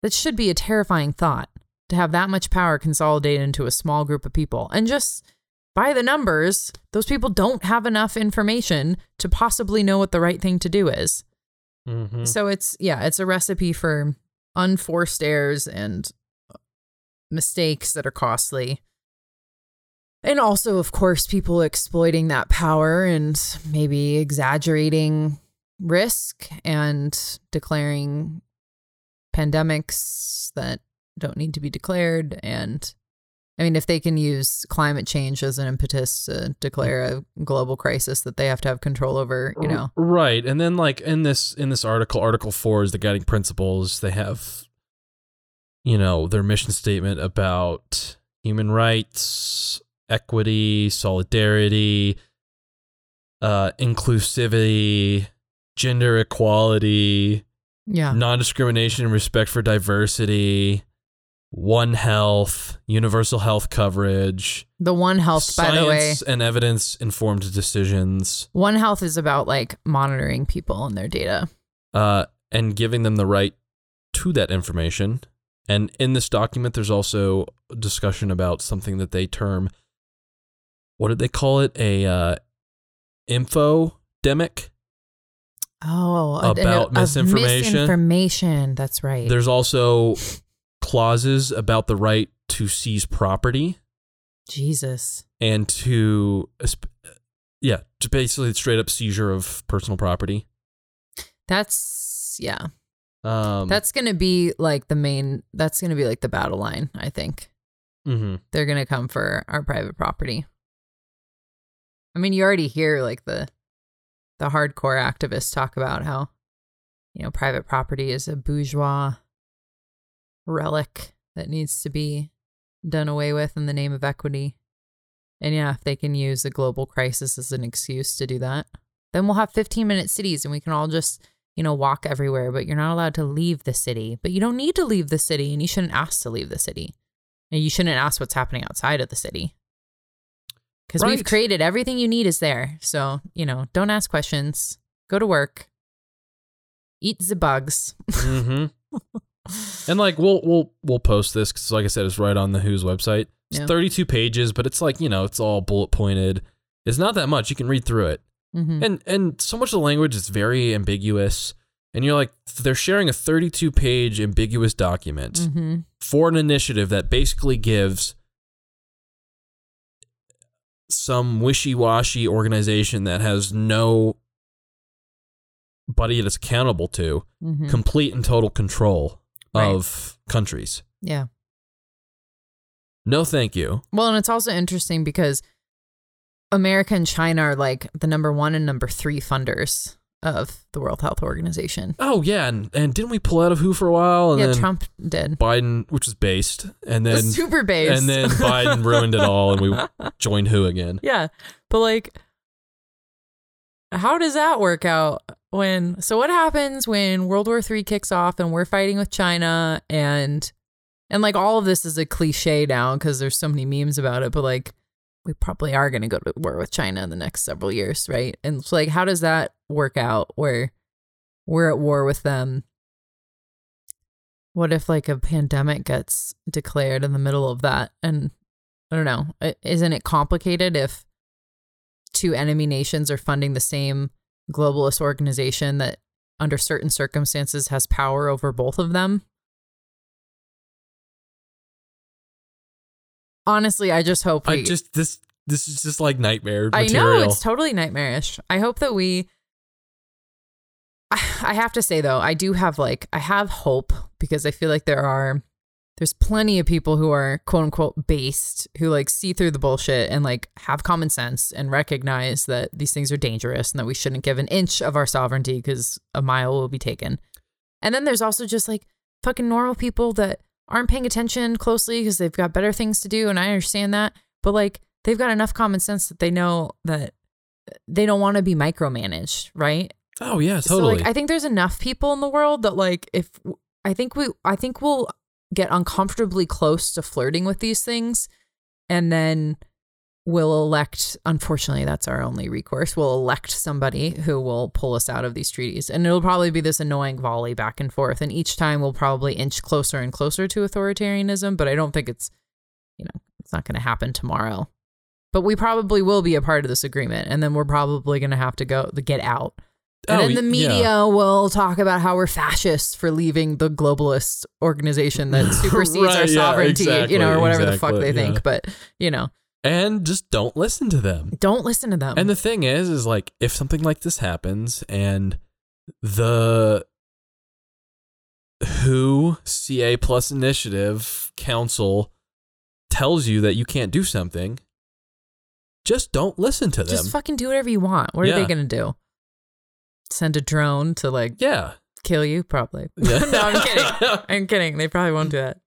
that should be a terrifying thought to have that much power consolidated into a small group of people. And just by the numbers, those people don't have enough information to possibly know what the right thing to do is. Mm-hmm. So it's yeah, it's a recipe for unforced errors and mistakes that are costly. And also, of course, people exploiting that power and maybe exaggerating risk and declaring pandemics that don't need to be declared. And I mean, if they can use climate change as an impetus to declare a global crisis that they have to have control over, you know. Right. And then like in this in this article, article 4 is the guiding principles. They have you know, their mission statement about human rights, equity, solidarity, uh inclusivity, gender equality, Yeah. non-discrimination and respect for diversity, one health, universal health coverage, The One Health, by the way, and evidence informed decisions. One Health is about like monitoring people and their data. uh, and giving them the right to that information. And in this document, there's also discussion about something that they term, what did they call it? A uh, infodemic. Oh, a- About of misinformation? Misinformation. That's right. There's also clauses about the right to seize property Jesus. and to, yeah, to basically straight up seizure of personal property. That's yeah. Um, That's gonna be like the main. That's gonna be like the battle line. I think mhm. they're gonna come for our private property. I mean, you already hear like the the hardcore activists talk about how you know private property is a bourgeois relic that needs to be done away with in the name of equity. And yeah, if they can use a global crisis as an excuse to do that, then we'll have 15 minute cities and we can all just, you know, walk everywhere, but you're not allowed to leave the city. But you don't need to leave the city and you shouldn't ask to leave the city. And you shouldn't ask what's happening outside of the city. Because we've created everything you need is there. So, you know, don't ask questions. Go to work. Eat the bugs. hmm And like we'll we'll we'll post this because like I said, it's right on the Who's website. It's Yeah. 32 pages, but it's like you know it's all bullet pointed. It's not that much. You can read through it, Mhm. and and so much of the language is very ambiguous. And you're like, they're sharing a 32 page ambiguous document Mhm. for an initiative that basically gives some wishy washy organization that has no buddy that's accountable to Mhm. complete and total control Right. of countries. yeah. No, thank you. Well, and it's also interesting because America and China are like the number one and number three funders of the World Health Organization. Oh yeah, and, and didn't we pull out of Who for a while, and yeah, Trump did. Biden, which was based, and then Super based, and then Biden ruined it all, and we joined Who again. yeah, but like, how does that work out? When so, what happens when World War Three kicks off and we're fighting with China and and like all of this is a cliche now because there's so many memes about it, but like we probably are going to go to war with China in the next several years, right? And like, how does that work out where we're at war with them? What if like a pandemic gets declared in the middle of that? And I don't know, isn't it complicated if two enemy nations are funding the same globalist organization that under certain circumstances has power over both of them? Honestly, I just hope we I just this this is just like nightmare I know it's totally nightmarish. I hope that we. I have to say though, I do have like I have hope because I feel like there are there's plenty of people who are quote unquote based who like see through the bullshit and like have common sense and recognize that these things are dangerous and that we shouldn't give an inch of our sovereignty because a mile will be taken. And then there's also just like fucking normal people that aren't paying attention closely because they've got better things to do and I understand that. But like they've got enough common sense that they know that uh, they don't want to be micromanaged, right? Oh yeah, totally. So like I think there's enough people in the world that like if I think we I think we'll get uncomfortably close to flirting with these things and then we'll elect unfortunately that's our only recourse. We'll elect somebody who will pull us out of these treaties. And it'll probably be this annoying volley back and forth and each time we'll probably inch closer and closer to authoritarianism, but I don't think it's you know, it's not going to happen tomorrow. But we probably will be a part of this agreement and then we're probably going to have to go to get out and Oh, then the media yeah. will talk about how we're fascists for leaving the globalist organization that supersedes our Right, yeah, sovereignty, you know, or exactly, whatever the fuck exactly, they think. But, you know, and just don't listen to them. don't listen to them. And the thing is, is like if something like this happens and the WHO CA Plus Initiative Council tells you that you can't do something, just don't listen to them. Just fucking do whatever you want. What are they going to do? Send a drone to like yeah. kill you? Probably. Yeah. no, I'm kidding. I'm kidding. They probably won't do that.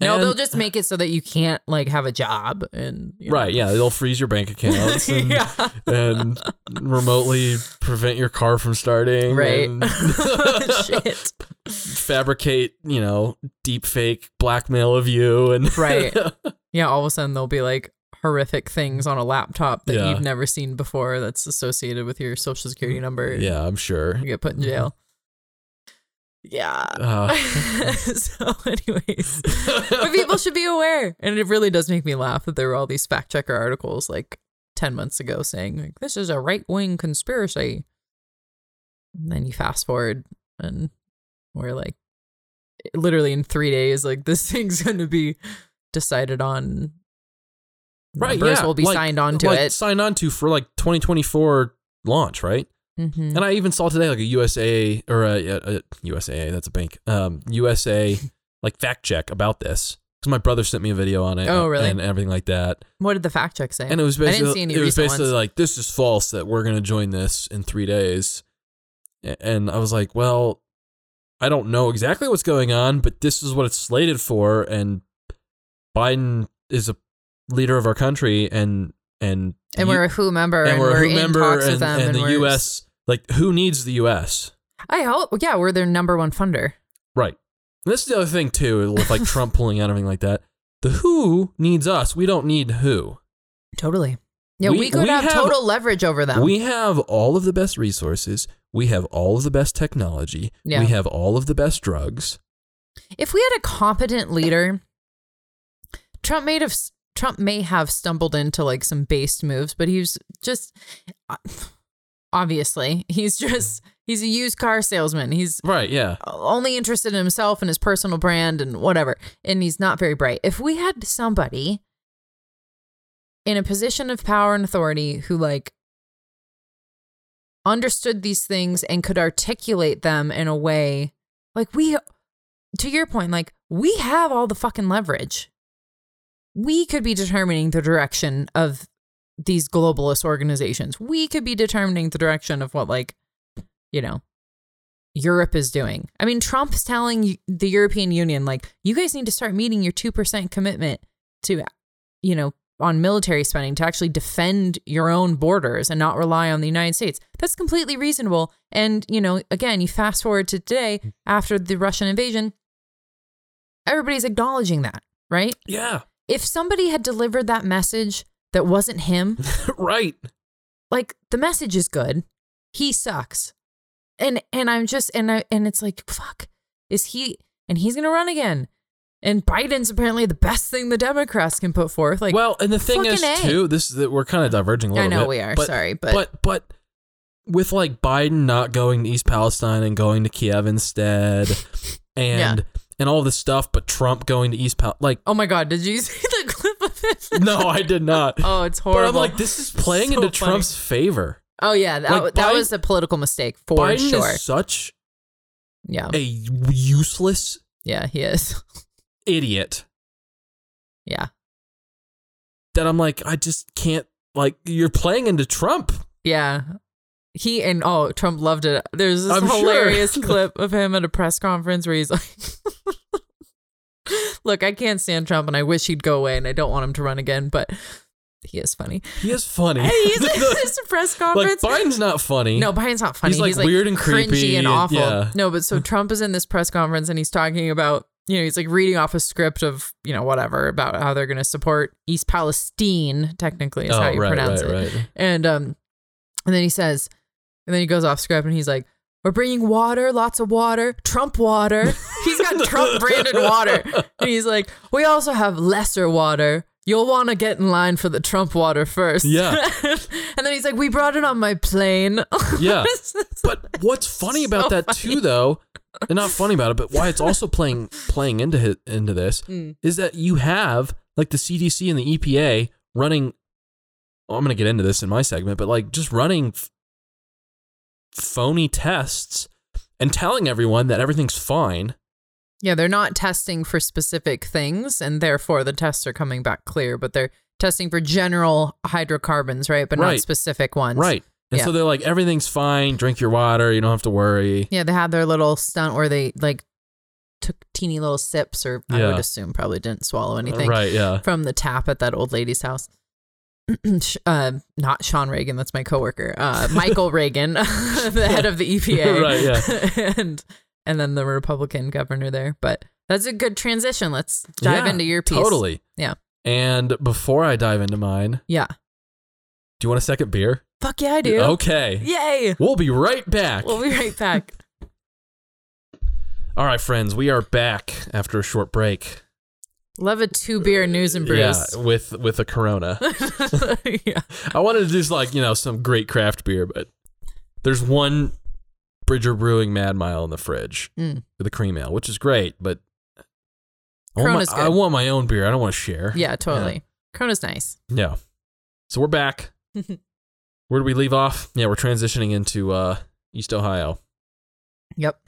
No, And- they'll just make it so that you can't like have a job and you know. Right, yeah, they'll freeze your bank accounts and, yeah. and remotely prevent your car from starting. Right. and Shit. fabricate, you know, deep fake blackmail of you and Right. Yeah, all of a sudden they'll be like horrific things on a laptop that Yeah. you've never seen before that's associated with your social security number. yeah, I'm sure. You get put in jail. Yeah. Uh, so, anyways, but people should be aware. And it really does make me laugh that there were all these fact checker articles like 10 months ago saying, like, this is a right wing conspiracy. And then you fast forward and we're like, literally in three days, like, this thing's going to be decided on. Right, Numbers yeah, will be like- signed on to like, it. Signed on to for like 2024 launch, right? Mhm. And I even saw today like a USA or a, a, a USAA, that's a bank, um, USA like fact check about this because my brother sent me a video on it. Oh, really? And everything like that. What did the fact check say? And it was basically it was basically ones. like this is false that we're gonna join this in three days. And I was like, well, I don't know exactly what's going on, but this is what it's slated for, and Biden is a leader of our country, and and and we're a WHO member, and we're, we're, a WHO member, and, and and the U.S. Like, who needs the U.S. I hope, yeah, we're their number one funder. Right. And this is the other thing too, with like Trump pulling out everything like that. The WHO needs us. We don't need who. Totally. Yeah, we, We- could we have, have- total leverage over them. We have all of the best resources. We have all of the best technology. Yeah. We have all of the best drugs. if we had a competent leader, Trump may have Trump may have stumbled into like some based moves, but he's just uh, obviously he's just he's a used car salesman. He's Right, yeah. only interested in himself and his personal brand and whatever. And he's not very bright. If we had somebody in a position of power and authority who like understood these things and could articulate them in a way like we to your point like we have all the fucking leverage we could be determining the direction of these globalist organizations we could be determining the direction of what like you know Europe is doing. I mean, Trump's telling the European Union, like, you guys need to start meeting your 2% commitment to, you know, on military spending to actually defend your own borders and not rely on the United States. That's completely reasonable. And, you know, again, you fast forward to today after the Russian invasion, everybody's acknowledging that, right? Yeah. If somebody had delivered that message that wasn't him, right. like the message is good. He sucks. And and I'm just and I and it's like fuck. Is he and he's going to run again. And Biden's apparently the best thing the Democrats can put forth. Like well, and the thing is A. too, this is that we're kind of diverging a little bit. I know bit. we are, but, sorry, but, but but with like Biden not going to East Palestine and going to Kiev instead, and and all this stuff, but Trump going to East Pal, like oh my god, did you see the clip of it? no, I did not. Oh, it's horrible. but. I'm like, this is playing So into funny. Trump's favor. Oh yeah, that, like, that Biden- was a political mistake for Biden sure. is such yeah. a useless Yeah, he is. idiot Yeah. that I'm like, I just can't. Like, you're playing into Trump. Yeah. He and oh, Trump loved it. There's this I'm sure. hilarious clip of him at a press conference where he's like, Look, I can't stand Trump and I wish he'd go away and I don't want him to run again. But he is funny. He is funny. And he's at this press like conference. Biden's not funny. no, Biden's not funny. He's, like, weird and cringy creepy and and- awful. yeah. No, but so Trump is in this press conference and he's talking about, you know, he's like reading off a script of, you know, whatever about how they're going to support East Palestine. Technically, is oh, how you right, pronounce right, it. right. And um, and then he says, and then he goes off script and he's like, "We're bringing water, lots of water, Trump water." He's got Trump branded water, and he's like, "We also have lesser water." You'll want to get in line for the Trump water first. Yeah. and then he's like, "We brought it on my plane." Yeah. But what's funny about So that funny. too, though, and not funny about it, but why it's also playing playing into hi- into this Mm. is that you have like the CDC and the EPA running. Well, I'm going to get into this in my segment, but like just running f- phony tests and telling everyone that everything's fine. Yeah, they're not testing for specific things, and therefore the tests are coming back clear. But they're testing for general hydrocarbons, right? But not specific ones. Right. And Yeah. so they're like, everything's fine. Drink your water. You don't have to worry. Yeah, they had their little stunt where they like took teeny little sips, or I would assume probably didn't swallow anything Right. Yeah. from the tap at that old lady's house. Uh, not Sean Reagan, that's my coworker. Uh, Michael Regan, the head of the EPA, Right, yeah. and and then the Republican governor there. But that's a good transition. Let's dive Yeah, into your piece. Totally. Yeah. And before I dive into mine, Yeah. do you want a second beer? Fuck yeah, I do. Okay. Yay. We'll be right back. We'll be right back. All right, friends, we are back after a short break. Love a two beer news and brews. Yeah, with with a Corona. yeah. I wanted to do like you know some great craft beer, but there's one Bridger Brewing Mad Mile in the fridge Mm. with a cream ale, which is great, but I want, my, I want my own beer. I don't want to share. Yeah, totally. Corona's nice. Yeah. So we're back. Where do we leave off? Yeah, we're transitioning into uh, East Ohio. Yep.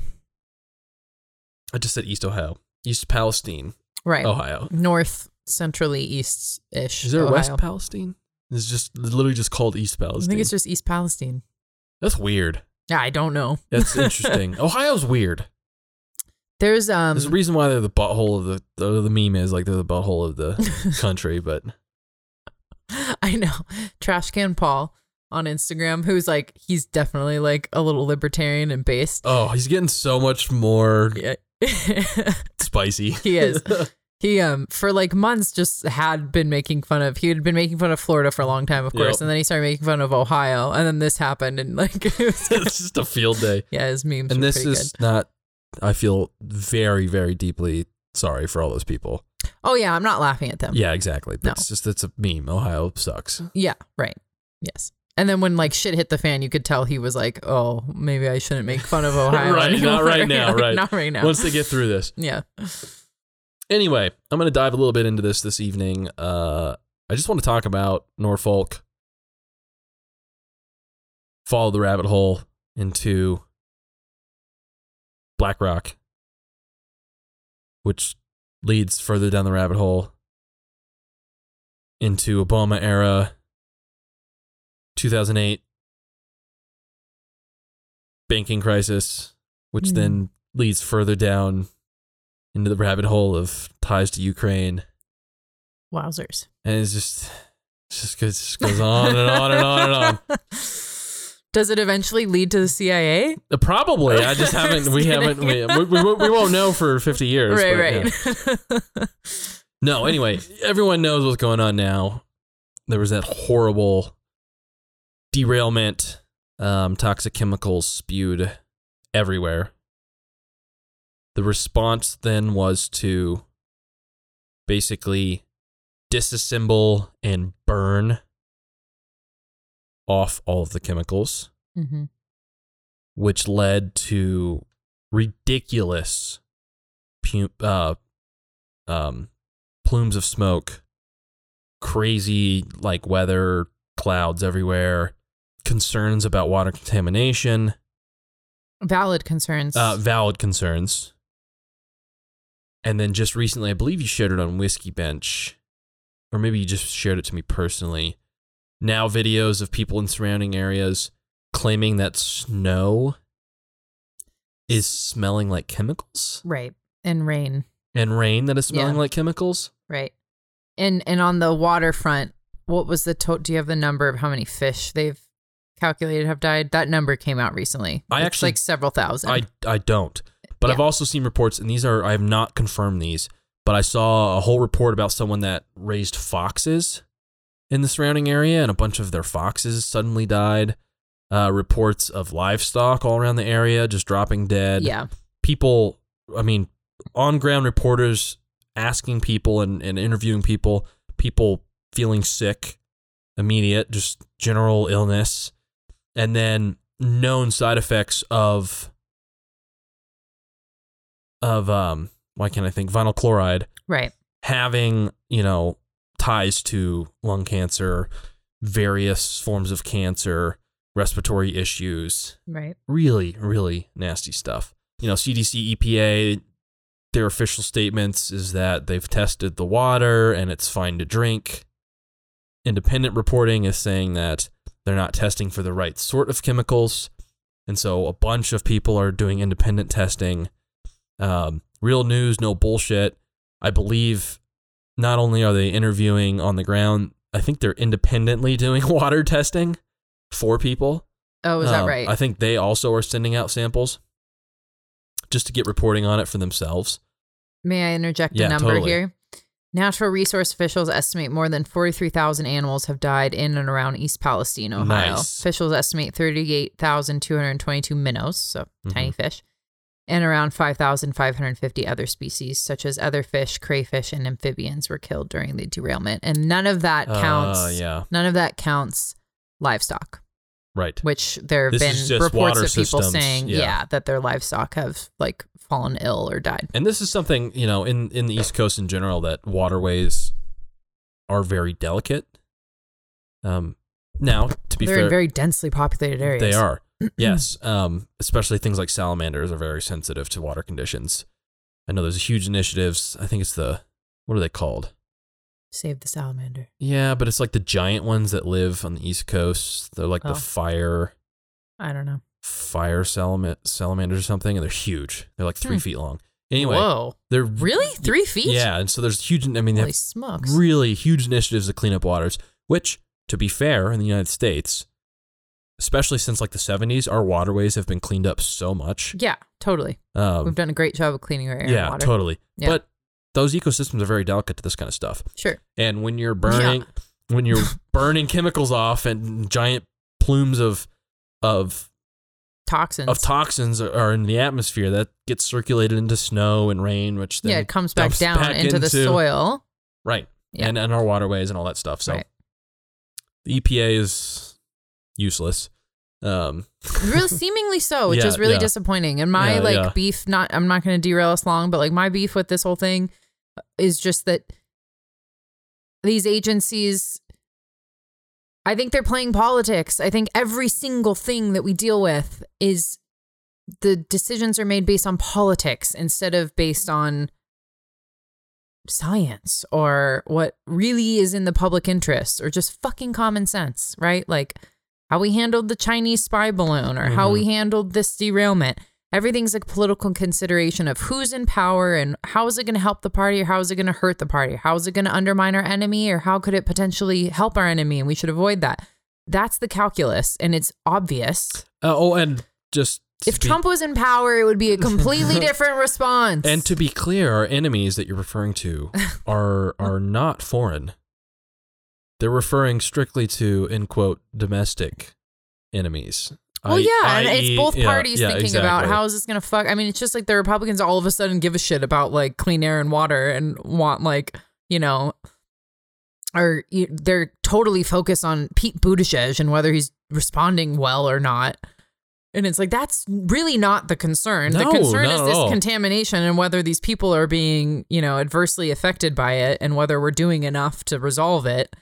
I just said East Ohio. East Palestine, Right. Ohio. North, centrally east ish. Is there Ohio. West Palestine? It's just it's literally just called East Palestine. I think it's just East Palestine. That's weird. Yeah, I don't know. That's interesting. Ohio's weird. There's um There's a reason why they're the butthole of the the, the meme is like they're the butthole of the country, but I know. Trash can Paul on Instagram, who's like he's definitely like a little libertarian and based. oh, he's getting so much more Yeah. spicy. he is. He um for like months just had been making fun of he had been making fun of Florida for a long time, of course, Yep. and then he started making fun of Ohio, and then this happened, and like it was, it's just a field day. yeah, his memes and were this pretty is good. not I feel very, very deeply sorry for all those people. Oh yeah, I'm not laughing at them. Yeah, exactly. But No. it's just it's a meme. Ohio sucks. Yeah, right. Yes. And then when like shit hit the fan, you could tell he was like, "Oh, maybe I shouldn't make fun of Ohio." Right, not right now, Like, right. Not right now. Once they get through this. yeah. Anyway, I'm going to dive a little bit into this this evening. Uh, I just want to talk about Norfolk. Follow the rabbit hole into BlackRock, which leads further down the rabbit hole into Obama era, 2008 banking crisis, which Hmm. then leads further down into the rabbit hole of ties to Ukraine, Wowzers. and it's just it's just goes, just goes on and on and on and on. Does it eventually lead to the CIA? Uh, Probably, I just haven't. We haven't. We, we, we, we won't know for fifty years. right, but, yeah. right. No, anyway, everyone knows what's going on now. There was that horrible derailment, um, toxic chemicals spewed everywhere. The response then was to basically disassemble and burn off all of the chemicals, hmm which led to ridiculous pu- uh, um, plumes of smoke, crazy like weather, clouds everywhere, concerns about water contamination, Valid concerns. uh, valid concerns. And then just recently, I believe you shared it on Whiskey Bench, or maybe you just shared it to me personally. Now, videos of people in surrounding areas claiming that snow is smelling like chemicals right. And rain. and rain that is smelling Yeah. like chemicals. Right. And and on the waterfront, what was the total? Do you have the number of how many fish they've calculated have died? That number came out recently. I It's actually- like several thousand. I I don't. But I've also seen reports, and these are I have not confirmed these, but I saw a whole report about someone that raised foxes in the surrounding area, and a bunch of their foxes suddenly died. Uh, reports of livestock all around the area just dropping dead. yeah. People, I mean, on ground reporters asking people and, and interviewing people, people feeling sick, immediate, just general illness, and then known side effects of of um why can't I think vinyl chloride Right. having, you know, ties to lung cancer, various forms of cancer, respiratory issues, Right. really, really nasty stuff. You know, CDC, EPA, their official statements is that they've tested the water and it's fine to drink. Independent reporting is saying that they're not testing for the right sort of chemicals. And so a bunch of people are doing independent testing. Um, real news, no bullshit. I believe not only are they interviewing on the ground, I think they're independently doing water testing for people. Oh, is that Um, right? I think they also are sending out samples just to get reporting on it for themselves. May I interject Yeah, a number totally. here? Natural resource officials estimate more than 43,000 animals have died in and around East Palestine, Ohio. Nice. Officials estimate 38,222 minnows, so tiny Mm-hmm. fish, and around 5,550 other species, such as other fish, crayfish, and amphibians, were killed during the derailment. And none of that counts. Uh, yeah, None of that counts livestock, right. which there have This been reports of people systems, saying, yeah. yeah, that their livestock have like fallen ill or died. And this is something, you know, in, in the East Coast in general, that waterways are very delicate. Um, now, to be They're fair, in very densely populated areas. They are. yes. Um, especially things like salamanders are very sensitive to water conditions. I know there's huge initiatives. I think it's the what are they called? Save the salamander. Yeah, but it's like the giant ones that live on the East Coast. They're like Oh. the fire I don't know. Fire salama- salamanders or something, and they're huge. They're like three Hmm. feet long. Anyway, Whoa. they're Really? Three feet? Yeah, and so there's huge. I mean, they Holy have smokes. really huge initiatives to clean up waters. Which, to be fair, in the United States, especially since like the 70s, our waterways have been cleaned up so much. Yeah, totally. Um, We've done a great job of cleaning our air yeah, and water. totally. Yeah. But those ecosystems are very delicate to this kind of stuff. Sure. And when you're burning, when you're burning chemicals off and giant plumes of of Toxins. of toxins are- in the atmosphere, that gets circulated into snow and rain, which then yeah, it comes back down back into, the soil. right, Yeah. and and our waterways and all that stuff. So Right. the EPA is useless. Um, really seemingly so, which Yeah, is really yeah. disappointing. And my like beef, not I'm not gonna derail us long, but like my beef with this whole thing is just that these agencies I think they're playing politics. I think every single thing that we deal with is the decisions are made based on politics instead of based on science or what really is in the public interest or just fucking common sense, right? Like how we handled the Chinese spy balloon or how Mhm. we handled this derailment. Everything's a political consideration of who's in power and how is it going to help the party or how is it going to hurt the party? How is it going to undermine our enemy or how could it potentially help our enemy and we should avoid that? That's the calculus and it's obvious. uh, oh, and just If be- Trump was in power, it would be a completely different response. and to be clear, our enemies that you're referring to are are not foreign. They're referring strictly to in quote domestic enemies. Well, I- yeah, and it's both yeah, parties yeah, thinking about exactly. how is this going to fuck. I mean, it's just like the Republicans all of a sudden give a shit about like clean air and water and want like you know, or you- they're totally focused on Pete Buttigieg and whether he's responding well or not. And it's like that's really not the concern. the concern is this contamination and whether these people are being, you know, adversely affected by it and whether we're doing enough to resolve it.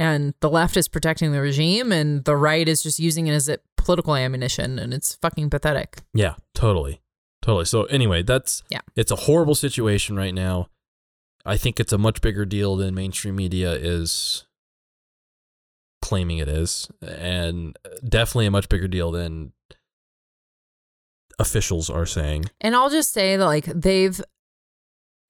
And the left is protecting the regime and the right is just using it as a political ammunition and it's fucking pathetic. Yeah, totally. Totally. So anyway, that's Yeah. It's a horrible situation right now. I think it's a much bigger deal than mainstream media is claiming it is, and definitely a much bigger deal than officials are saying. And I'll just say that like they've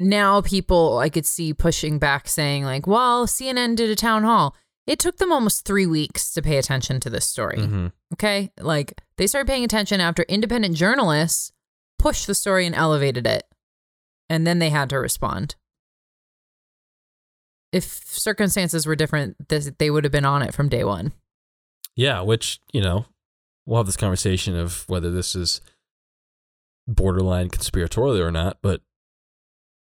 now people I could see pushing back saying like, well, CNN did a town hall. It took them almost three weeks to pay attention to this story. Mhm. Okay. Like they started paying attention after independent journalists pushed the story and elevated it. And then they had to respond. If circumstances were different, this, they would have been on it from day one. Yeah, which, you know, we'll have this conversation of whether this is borderline conspiratorial or not, but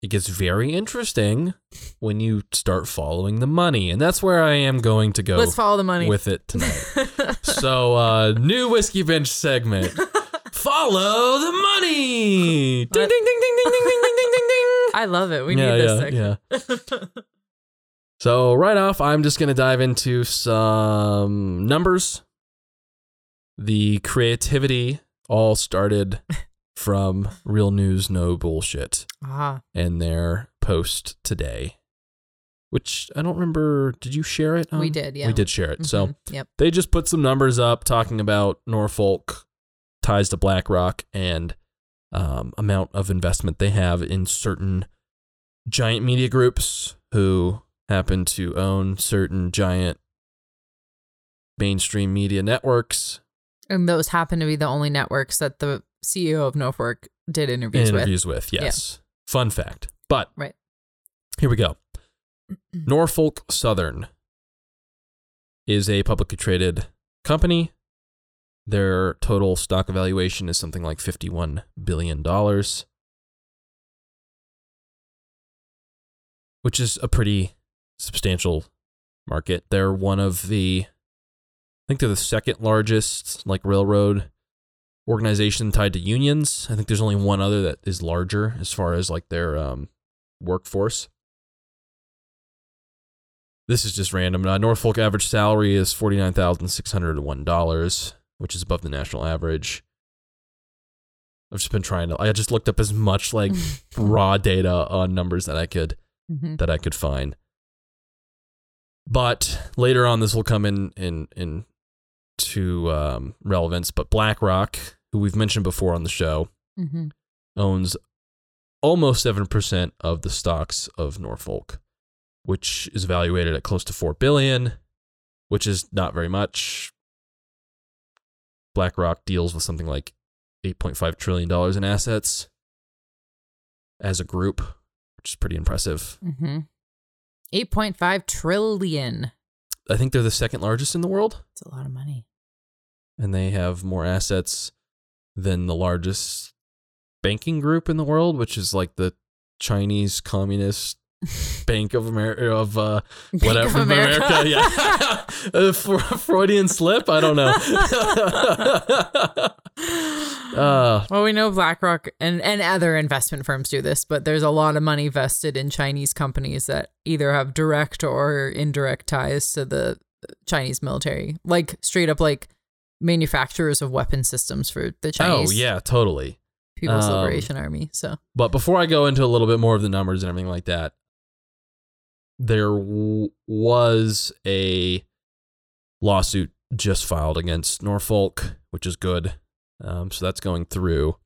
it gets very interesting when you start following the money. And that's where I am going to go Let's follow the money. with it tonight. so, uh, new Whiskey Bench segment. Follow the money. Ding, ding, ding, ding, ding, ding, ding, ding, ding, ding, ding. I love it. We yeah, need this yeah, segment. yeah. So, right off, I'm just going to dive into some numbers. The creativity all started from Real News No Bullshit and their post today, which I don't remember. Did you share it? we Um, did. Yeah. We did share it. So, Mhm. yep. they just put some numbers up talking about Norfolk ties to BlackRock and um, amount of investment they have in certain giant media groups who happen to own certain giant mainstream media networks And those happen to be the only networks that the CEO of Norfolk did interviews, interviews with. Yes. Fun fact. But Right. here we go. Norfolk Southern is a publicly traded company. Their total stock evaluation is something like $51 billion, which is a pretty substantial market. They're one of the, I think they're the second largest like railroad organization tied to unions. I think there's only one other that is larger as far as like their um, workforce. This is just random. Uh, Norfolk average salary is forty nine thousand six hundred one dollars, which is above the national average. I've just been trying to. I just looked up as much like raw data on numbers that I could Mhm. that I could find. But later on, this will come in in in to um, relevance. But BlackRock, who we've mentioned before on the show, Mhm. owns almost seven percent of the stocks of Norfolk, which is valuated at close to four billion, which is not very much. BlackRock deals with something like eight point five trillion dollars in assets as a group, which is pretty impressive. Mhm. 8.5 trillion. I think they're the second largest in the world, It's a lot of money. and they have more assets than the largest banking group in the world, which is like the Chinese Communist Bank of America of uh, Bank whatever of from America. Yeah, a Freudian slip. I don't know. uh, well, we know BlackRock and, and other investment firms do this, but there's a lot of money vested in Chinese companies that either have direct or indirect ties to the Chinese military, like straight up like manufacturers of weapon systems for the Chinese. oh yeah, totally. People's Um, Liberation Army. So But before I go into a little bit more of the numbers and everything like that, there w- was a lawsuit just filed against Norfolk, which is good. Um, so that's going through.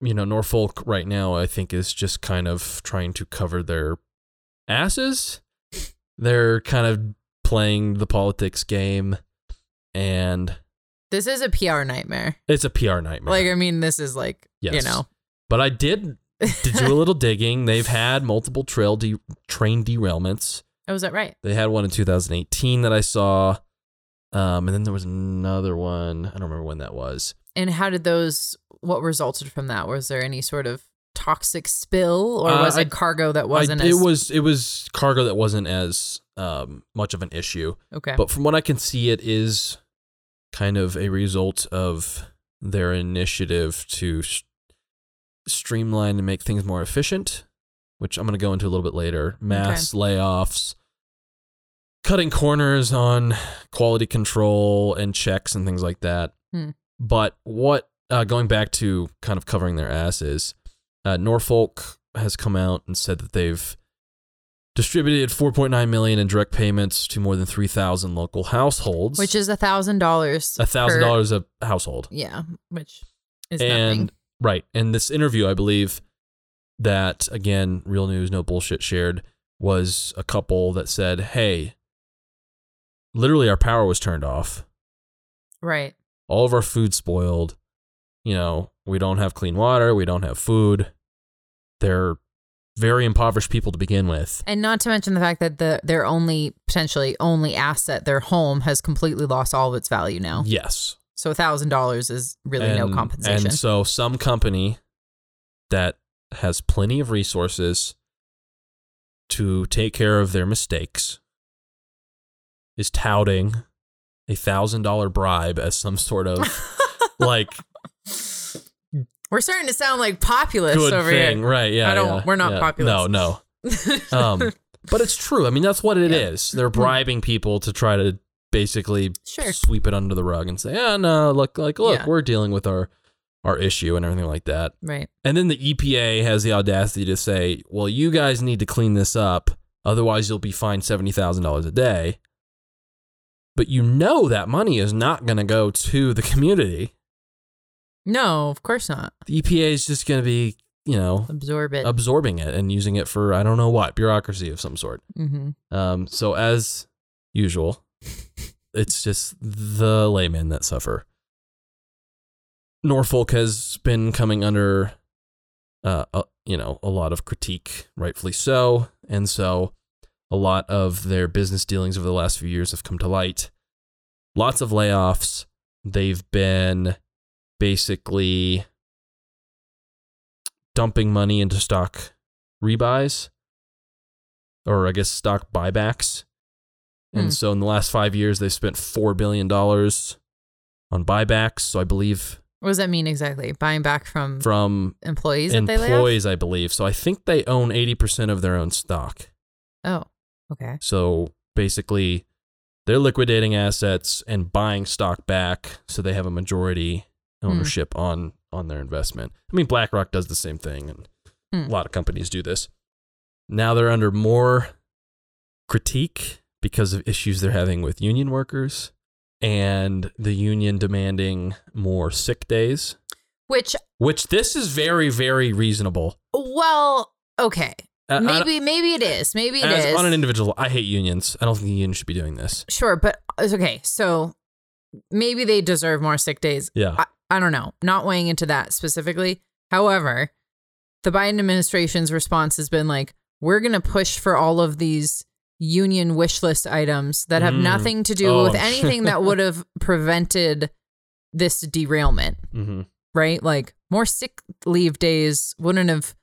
You know, Norfolk right now, I think, is just kind of trying to cover their asses. They're kind of playing the politics game, and this is a PR nightmare. it's a PR nightmare. Like I mean, this is like you know. But I did did do a little digging. They've had multiple trail de- train derailments. oh, is that right? They had one in 2018 that I saw, um, and then there was another one. I don't remember when that was. And how did those? What resulted from that? Was there any sort of toxic spill, or Uh, was I- it cargo that wasn't it as was it was cargo that wasn't as um, much of an issue, okay? but from what I can see, it is kind of a result of their initiative to s streamline and make things more efficient, which I'm going to go into a little bit later. Mass layoffs, cutting corners on quality control and checks and things like that. Hmm. But what, uh, going back to kind of covering their asses, uh, Norfolk has come out and said that they've distributed 4.9 million in direct payments to more than 3,000 local households, which is a thousand dollars. a $1000 a household. Yeah, which is and nothing. right, and this interview, I believe that again, real news, no bullshit shared, was a couple that said, "Hey, literally our power was turned off. Right. All of our food spoiled. You know, we don't have clean water, we don't have food. They're very impoverished people to begin with. And not to mention the fact that the their only potentially only asset, their home, has completely lost all of its value now. Yes. So thousand dollars is really no compensation. And so some company that has plenty of resources to take care of their mistakes is touting a thousand dollar bribe as some sort of like We're starting to sound like populists good over thing, here. right? Yeah, I don't- yeah, we're not yeah. populists. No, no. Um, but it's true. I mean, that's what it is. Yeah. They're bribing people to try to basically Sure. sweep it under the rug and say, "Yeah, no, look, like, look, we're dealing with our our issue and everything like that." right. And then the EPA has the audacity to say, "Well, you guys need to clean this up, otherwise you'll be fined seventy thousand dollars a day." But you know that money is not going to go to the community. No, of course not. The EPA is just going to be, you know, Absorb it. absorbing it and using it for I don't know what bureaucracy of some sort. mm-hmm. Um, so as usual, it's just the laymen that suffer. Norfolk has been coming under, uh, a, you know, a lot of critique, rightfully so, and so a lot of their business dealings over the last few years have come to light. Lots of layoffs. They've been basically dumping money into stock rebuys, or I guess stock buybacks. Hmm. And so in the last five years, they've spent $4 billion on buybacks. So I believe What does that mean exactly? Buying back from from employees that they employees, I believe. So I think they own 80% of their own stock. Oh, okay. So basically, they're liquidating assets and buying stock back so they have a majority Hmm. ownership on on their investment. I mean, BlackRock does the same thing, and Hmm. a lot of companies do this. Now they're under more critique because of issues they're having with union workers and the union demanding more sick days. Which, Which this is very, very reasonable. well, okay. Uh, Maybe, maybe it is. Maybe it is. on an individual, I hate unions. I don't think the union should be doing this. Sure, but it's okay. So maybe they deserve more sick days. Yeah. I, I don't know. Not weighing into that specifically. However, the Biden administration's response has been like, we're going to push for all of these union wish list items that have Mm. nothing to do Oh, with anything that would have prevented this derailment, Mm-hmm. right? Like more sick leave days wouldn't have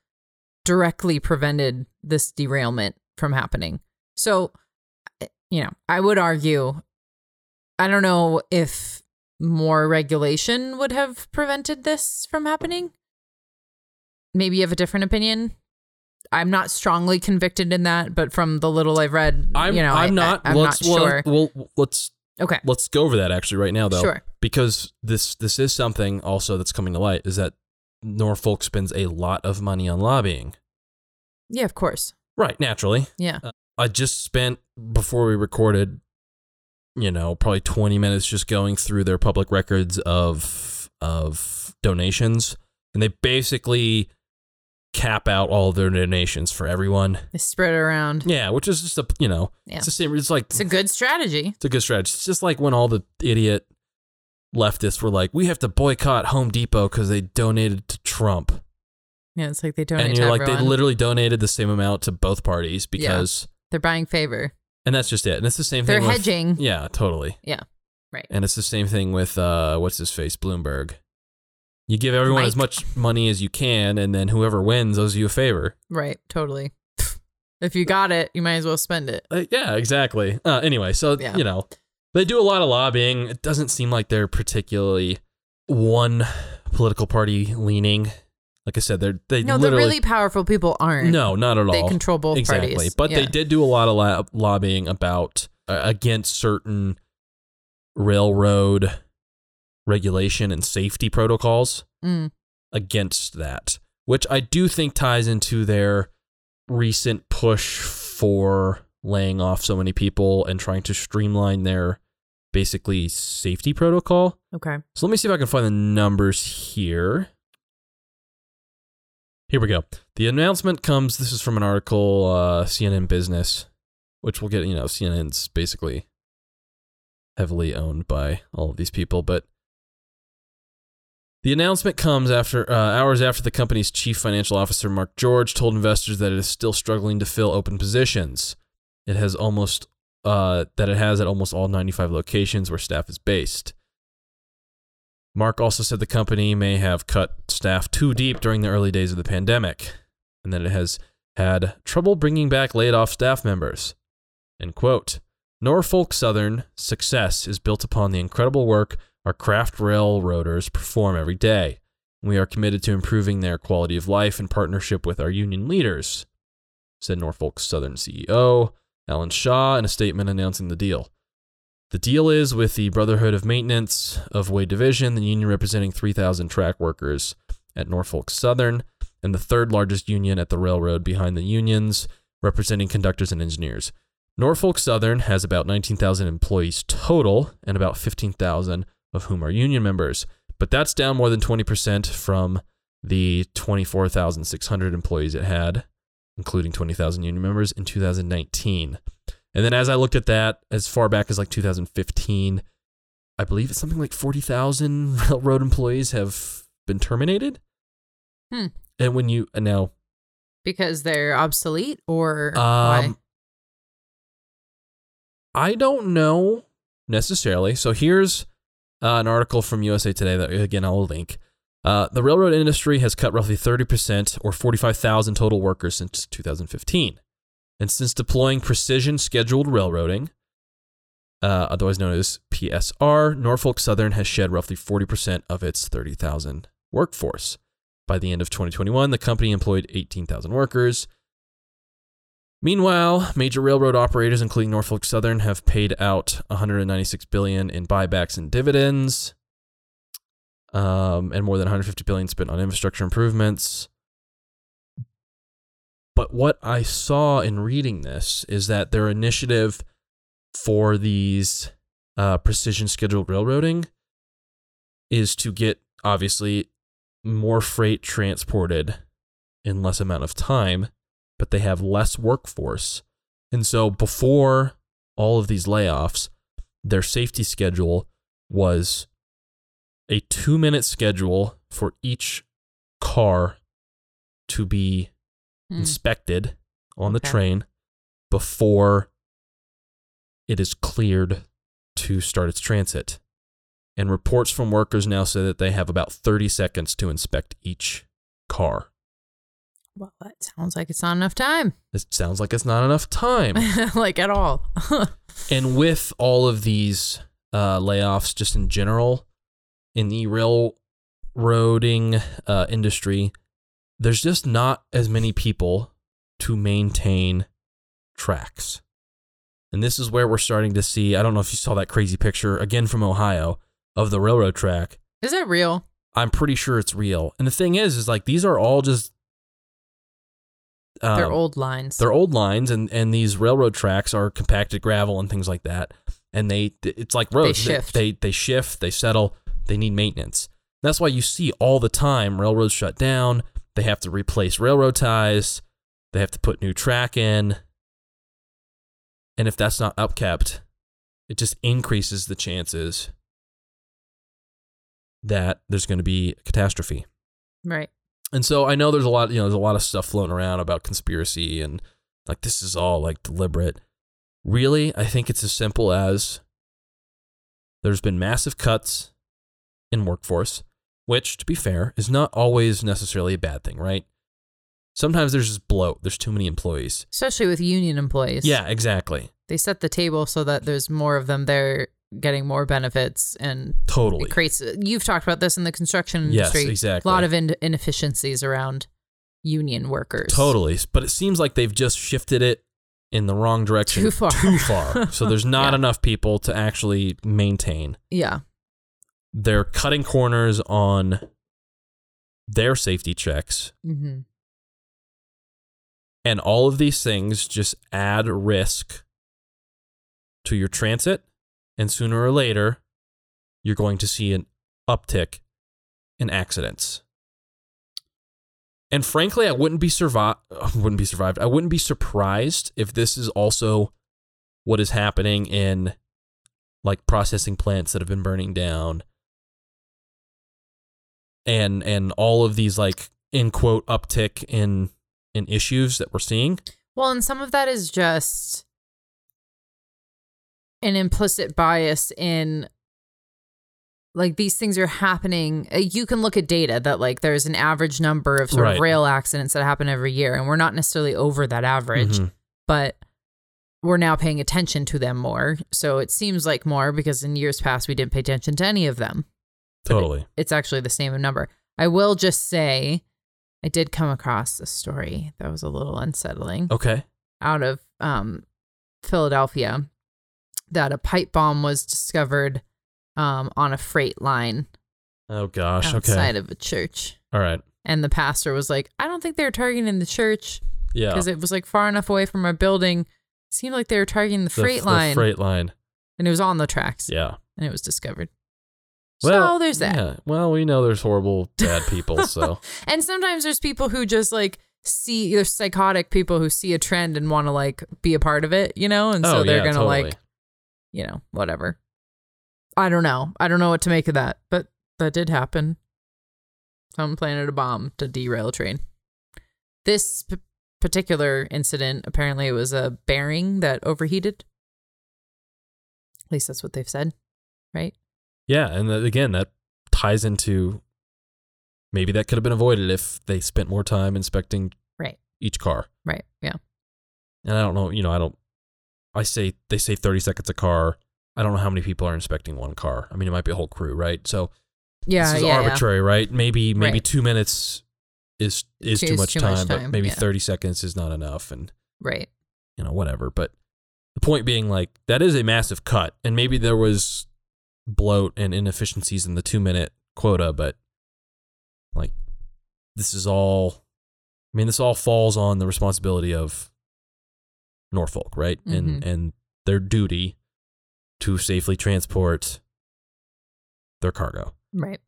directly prevented this derailment from happening. So, you know, I would argue, I don't know if more regulation would have prevented this from happening. Maybe you have a different opinion. I'm not strongly convicted in that, but from the little I've read, I'm, you know, I, I'm not. I, am let's, not sure. Well, well, let's okay, let's go over that actually right now though, sure. because this this is something also that's coming to light is that Norfolk spends a lot of money on lobbying. Yeah, of course. Right, naturally. Yeah. Uh, I just spent before we recorded, you know, probably 20 minutes just going through their public records of of donations, and they basically cap out all their donations for everyone. They spread it around. Yeah, which is just a you know, Yeah. it's the same. It's like It's a good strategy. It's a good strategy. It's just like when all the idiot leftists were like, "We have to boycott Home Depot because they donated to Trump," Yeah, it's like they donate and you're like, everyone. they literally donated the same amount to both parties because, They're buying favor. And that's just it. And it's the same They're thing. with- hedging. yeah, totally. Yeah, right. And it's the same thing with uh, what's his face, Bloomberg. You give everyone as much money as you can, and then whoever wins owes you a favor. Right, totally. if you got it, you might as well spend it. Uh, yeah, exactly. Uh, anyway, so Yeah. you know, they do a lot of lobbying. It doesn't seem like they're particularly one political party leaning. Like I said, they're they No, the really powerful people aren't. no, not at all. They control both exactly. parties. But they did do a lot of la- lobbying about uh, against certain railroad regulation and safety protocols Mm, against that, which I do think ties into their recent push for laying off so many people and trying to streamline their basically safety protocol. okay. So let me see if I can find the numbers here. Here we go. The announcement comes. This is from an article, uh, CNN Business, which we'll get. You know, CNN's basically heavily owned by all of these people. But the announcement comes after uh, hours after the company's chief financial officer Mark George told investors that it is still struggling to fill open positions. It has almost uh, that it has at almost all 95 locations where staff is based. Mark also said the company may have cut staff too deep during the early days of the pandemic, and that it has had trouble bringing back laid off staff members. End quote. Norfolk Southern success is built upon the incredible work our craft railroaders perform every day. We are committed to improving their quality of life in partnership with our union leaders, said Norfolk Southern CEO Alan Shaw in a statement announcing the deal. The deal is with the Brotherhood of Maintenance of Way Division, the union representing 3,000 track workers at Norfolk Southern, and the third largest union at the railroad behind the unions, representing conductors and engineers. Norfolk Southern has about 19,000 employees total, and about 15,000 of whom are union members. But that's down more than 20% from the 24,600 employees it had, including 20,000 union members in 2019. And then as I looked at that as far back as like 2015, I believe it's something like 40,000 railroad employees have been terminated. Hmm. And when you and now Because they're obsolete or why? um I don't know necessarily. So here's uh, an article from USA Today that again I'll link. Uh, the railroad industry has cut roughly 30% or 45,000 total workers since 2015. And since deploying precision scheduled railroading, uh, otherwise known as PSR, Norfolk Southern has shed roughly 40% of its 30,000 workforce. By the end of 2021, the company employed 18,000 workers. Meanwhile, major railroad operators, including Norfolk Southern, have paid out 196 billion in buybacks and dividends, um, and more than 150 billion spent on infrastructure improvements. But what I saw in reading this is that their initiative for these uh, precision scheduled railroading is to get obviously more freight transported in less amount of time, but they have less workforce. And so before all of these layoffs, their safety schedule was a two minute schedule for each car to be Hmm. inspected on the train before it is cleared to start its transit. And reports from workers now say that they have about 30 seconds to inspect each car. Well, that sounds like it's not enough time. It sounds like it's not enough time. like at all. and with all of these uh, layoffs, just in general, in the railroading uh, industry, there's just not as many people to maintain tracks. And this is where we're starting to see. I don't know if you saw that crazy picture again from Ohio of the railroad track. Is that real? I'm pretty sure it's real. And the thing is, is like these are all just They're um, old lines. they're old lines and and these railroad tracks are compacted gravel and things like that and they it's like roads They shift. they they shift they settle they need maintenance that's why you see all the time railroads shut down they have to replace railroad ties they have to put new track in and if that's not upkept it just increases the chances that there's going to be a catastrophe right. and so I know there's a lot, you know, there's a lot of stuff floating around about conspiracy and like this is all like deliberate. Really, I think it's as simple as there's been massive cuts in workforce, which to be fair is not always necessarily a bad thing, right? Sometimes there's just bloat, there's too many employees. Especially with union employees. Yeah, exactly. They set the table so that there's more of them there getting more benefits and Totally. it creates you've talked about this in the construction industry Yes, exactly. A lot of in- inefficiencies around union workers. Totally. But it seems like they've just shifted it in the wrong direction Too far. Too far. So there's not Yeah. enough people to actually maintain. Yeah. They're cutting corners on their safety checks. Hmm and all of these things just add risk to your transit. And sooner or later you're going to see an uptick in accidents. And frankly i wouldn't be survived wouldn't be survived. I wouldn't be surprised if this is also what is happening in like processing plants that have been burning down and and all of these like in quote uptick in in issues that we're seeing Well, and some of that is just an implicit bias in like these things are happening. uh, You can look at data that like there's an average number of sort Right. of rail accidents that happen every year, and we're not necessarily over that average, Mhm. but we're now paying attention to them more. So it seems like more because in years past we didn't pay attention to any of them. It- totally it's actually the same number. I will just say, I did come across a story that was a little unsettling okay out of um, Philadelphia that a pipe bomb was discovered um, on a freight line oh gosh outside okay of a church. all right And the pastor was like, I don't think they were targeting the church yeah because it was like far enough away from our building. It seemed like they were targeting the The- freight the line. freight line and it was on the tracks. yeah And it was discovered. Well so there's that. yeah well we know there's horrible bad people so And sometimes there's people who just like see there's psychotic people who see a trend and want to like be a part of it, you know? And so oh they're yeah gonna totally. like, you know, whatever. I don't know. I don't know what to make of that, but that did happen. Someone planted a bomb to derail a train. This p- particular incident apparently it was a bearing that overheated. At least that's what they've said, right? Yeah, and that, again, that ties into maybe that could have been avoided if they spent more time inspecting Right. each car. Right. Yeah. And I don't know, you know, I don't. I say they say thirty seconds a car. I don't know how many people are inspecting one car. I mean, it might be a whole crew, right? So Yeah. this is yeah. yeah. arbitrary, right? Maybe maybe Right. two minutes is is Too- much too time, much but maybe yeah. thirty seconds is not enough, and Right. you know whatever. But the point being, like that is a massive cut, and maybe there was bloat and inefficiencies in the two minute quota, but like this is all. I mean, this all falls on the responsibility of Norfolk, right? And Mhm. and their duty to safely transport their cargo. Right.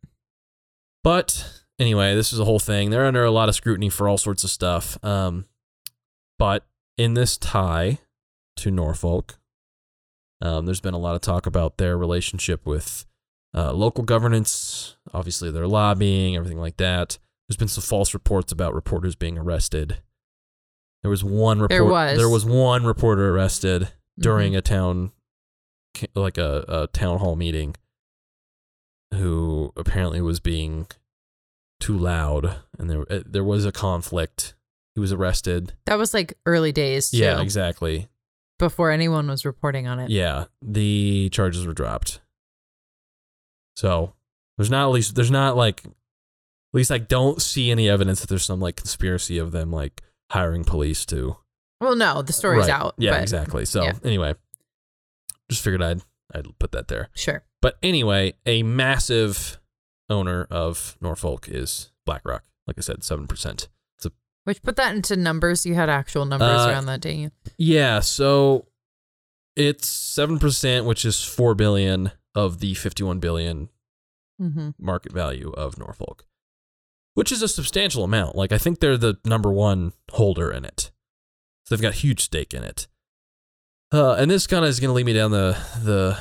But anyway, this is a whole thing. They're under a lot of scrutiny for all sorts of stuff. Um, but in this tie to Norfolk, um, there's been a lot of talk about their relationship with uh, local governance. Obviously, their lobbying, everything like that. There's been some false reports about reporters being arrested. There was one report. There was. there was one reporter arrested during Mhm. a town like a, a town hall meeting who apparently was being too loud and there uh, there was a conflict he was arrested That was like early days too. yeah exactly Before anyone was reporting on it. yeah the charges were dropped so there's not at least there's not like at least i don't see any evidence that there's some like conspiracy of them like hiring police to Well, no, the uh, story's Right. out. yeah but exactly so yeah. anyway just figured i'd i'd put that there Sure. But anyway, a massive owner of Norfolk is BlackRock. Like I said, seven percent. Which put that into numbers. You had actual numbers Uh, around that, didn't you? Yeah, so it's seven percent, which is four billion of the fifty-one billion Mm-hmm. market value of Norfolk, which is a substantial amount. Like I think they're the number one holder in it, so they've got a huge stake in it. Uh, and this kind of is going to lead me down the the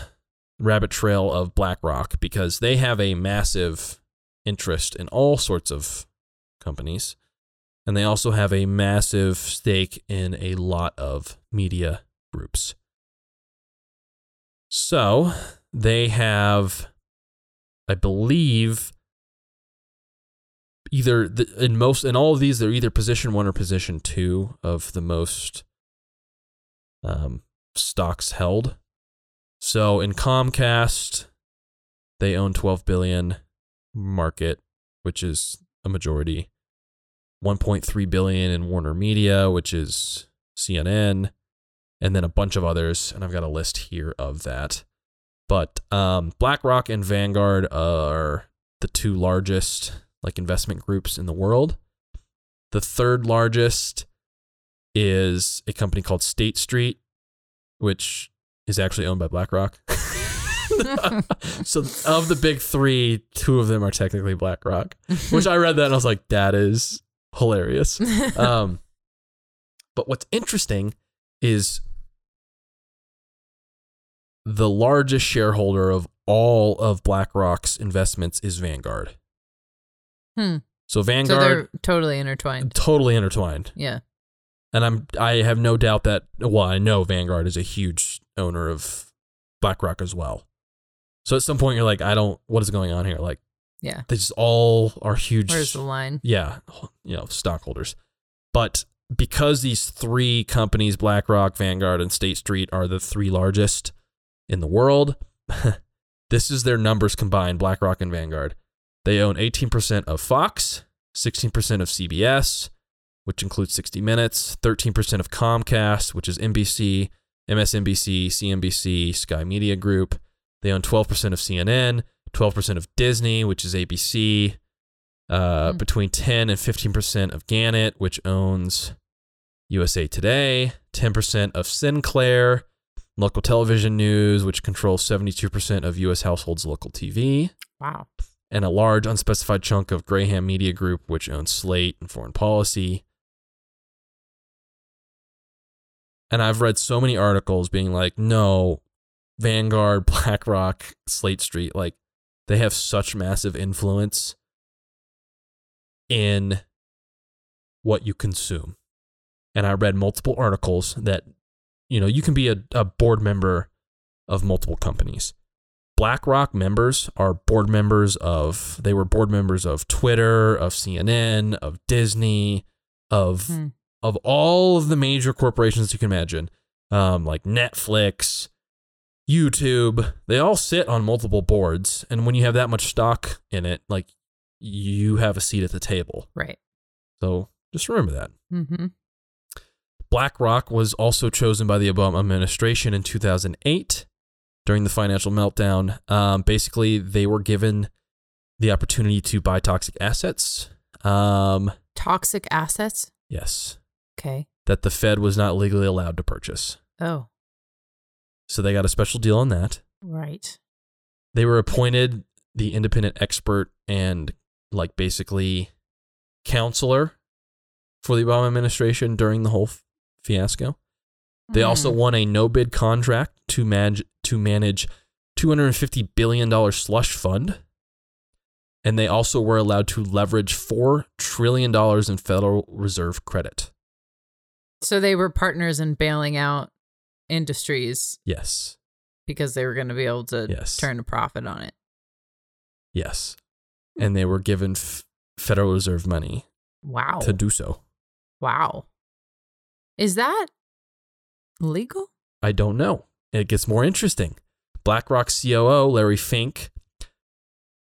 rabbit trail of BlackRock because they have a massive interest in all sorts of companies, and they also have a massive stake in a lot of media groups. So they have I believe either the, in most in all of these they're either position one or position two of the most um, stocks held. So in Comcast, they own 12 billion market, which is a majority. 1.3 billion in Warner Media, which is CNN, and then a bunch of others, and I've got a list here of that. But um, BlackRock and Vanguard are the two largest like investment groups in the world. The third largest is a company called State Street, which is actually owned by BlackRock. so of the big three, two of them are technically BlackRock. Which I read that and I was like, that is hilarious. Um, but what's interesting is the largest shareholder of all of BlackRock's investments is Vanguard. Hmm. So So Vanguard they're totally intertwined. totally intertwined. Yeah. And I'm I have no doubt that well, I know Vanguard is a huge owner of BlackRock as well. So at some point you're like, I don't what is going on here? Like Yeah. they just all are huge Where's the line? yeah, you know, stockholders. But because these three companies, BlackRock, Vanguard, and State Street, are the three largest in the world, this is their numbers combined, BlackRock and Vanguard. They own 18% of Fox, 16% of CBS, which includes 60 Minutes, 13% of Comcast, which is NBC, MSNBC, CNBC, Sky Media Group. They own 12% of CNN, 12% of Disney, which is ABC, uh, Hmm. between 10 and 15% of Gannett, which owns USA Today, 10% of Sinclair, local television news, which controls 72% of US households' local TV, Wow. and a large unspecified chunk of Graham Media Group, which owns Slate and Foreign Policy. And I've read so many articles being like, no, Vanguard, BlackRock, State Street, like they have such massive influence in what you consume. And I read multiple articles that, you know, you can be a, a board member of multiple companies. BlackRock members are board members of, they were board members of Twitter, of CNN, of Disney, of Hmm. of all of the major corporations you can imagine, um, like Netflix, YouTube, they all sit on multiple boards. And when you have that much stock in it, like you have a seat at the table. Right. So just remember that. Mm-hmm. BlackRock was also chosen by the Obama administration in 2008 during the financial meltdown. Um, basically, they were given the opportunity to buy toxic assets. Um, Toxic assets. yes, Okay. that the Fed was not legally allowed to purchase. Oh. So they got a special deal on that. Right. They were appointed the independent expert and, like, basically counselor for the Obama administration during the whole f- fiasco. They also Hmm. won a no bid contract to manage to manage 250 billion dollar slush fund. And they also were allowed to leverage 4 trillion dollars in Federal Reserve credit. So they were partners in bailing out industries Yes. because they were going to be able to Yes. turn a profit on it. Yes. And they were given f- Federal Reserve money Wow. to do so. wow. Is that legal? I don't know. It gets more interesting. BlackRock COO Larry Fink,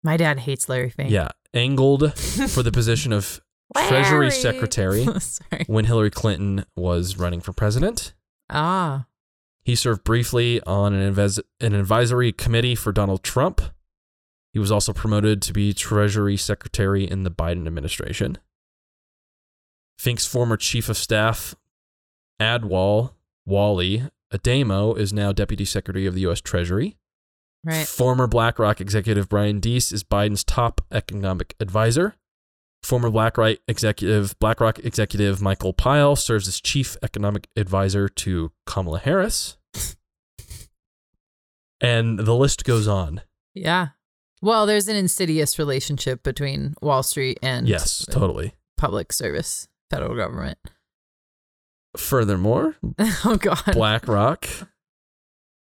My dad hates Larry Fink. yeah, angled for the position of Treasury Secretary when Hillary Clinton was running for president. Ah. He served briefly on an, inves- an advisory committee for Donald Trump. He was also promoted to be Treasury Secretary in the Biden administration. Fink's former chief of staff, Adewale Wally Adeyemo, is now Deputy Secretary of the U.S. Treasury. Right. Former BlackRock executive Brian Deese is Biden's top economic advisor. Former BlackRock executive BlackRock executive Michael Pyle serves as chief economic advisor to Kamala Harris. and the list goes on. Yeah. Well, there's an insidious relationship between Wall Street and Yes, totally. public service, federal government. Furthermore, oh God. BlackRock,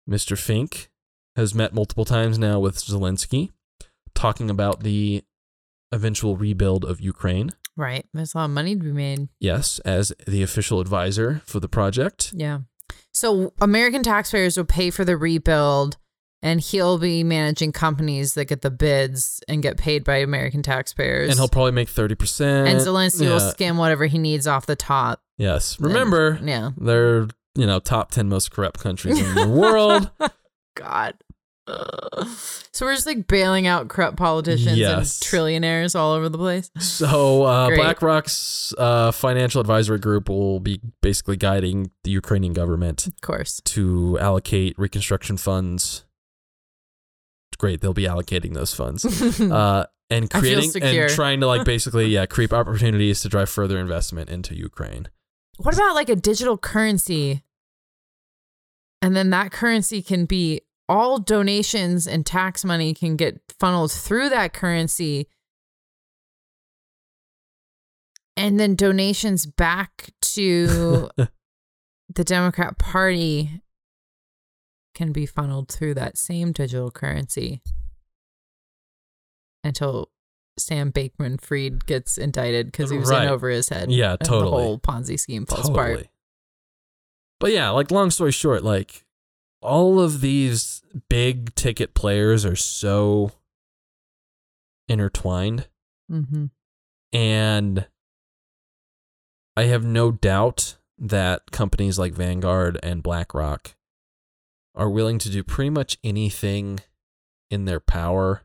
Mr. Fink, has met multiple times now with Zelensky, talking about the eventual rebuild of Ukraine. Right. There's a lot of money to be made. Yes, as the official advisor for the project. Yeah. So American taxpayers will pay for the rebuild and he'll be managing companies that get the bids and get paid by American taxpayers. And he'll probably make 30%. and Zelensky will skim whatever he needs off the top. Yes. Remember, And- yeah. they're, you know, top 10 most corrupt countries in the world. God. So we're just like bailing out corrupt politicians Yes. and trillionaires all over the place. So, uh, BlackRock's uh, financial advisory group will be basically guiding the Ukrainian government Of course. to allocate reconstruction funds. Great, they'll be allocating those funds. Uh, and creating and trying to like basically yeah create opportunities to drive further investment into Ukraine. what about like a digital currency? And then that currency can be all donations and tax money can get funneled through that currency. And then donations back to the Democrat Party can be funneled through that same digital currency until Sam Bankman Fried gets indicted because he was Right. in over his head. Yeah, and The whole Ponzi scheme falls apart. But yeah, like long story short, like all of these big ticket players are so intertwined Mm-hmm. and I have no doubt that companies like Vanguard and BlackRock are willing to do pretty much anything in their power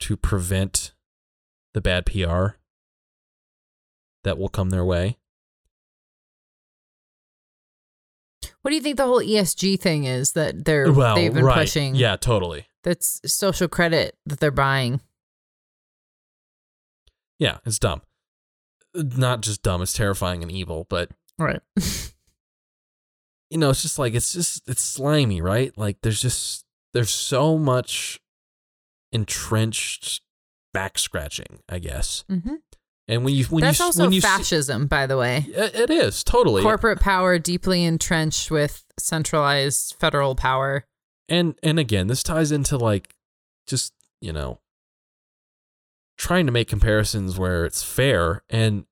to prevent the bad PR that will come their way. What do you think the whole ESG thing is that they're well, they've been right. pushing? Yeah, totally. That's social credit that they're buying. Yeah, it's dumb. Not just dumb, it's terrifying and evil, but Right. you know, it's just like it's just it's slimy, right? Like there's just there's so much entrenched back scratching, I guess. hmm And when you when That's you also when you fascism, by the way. it is totally Corporate power deeply entrenched with centralized federal power. and and again, this ties into like just you know trying to make comparisons where it's fair, and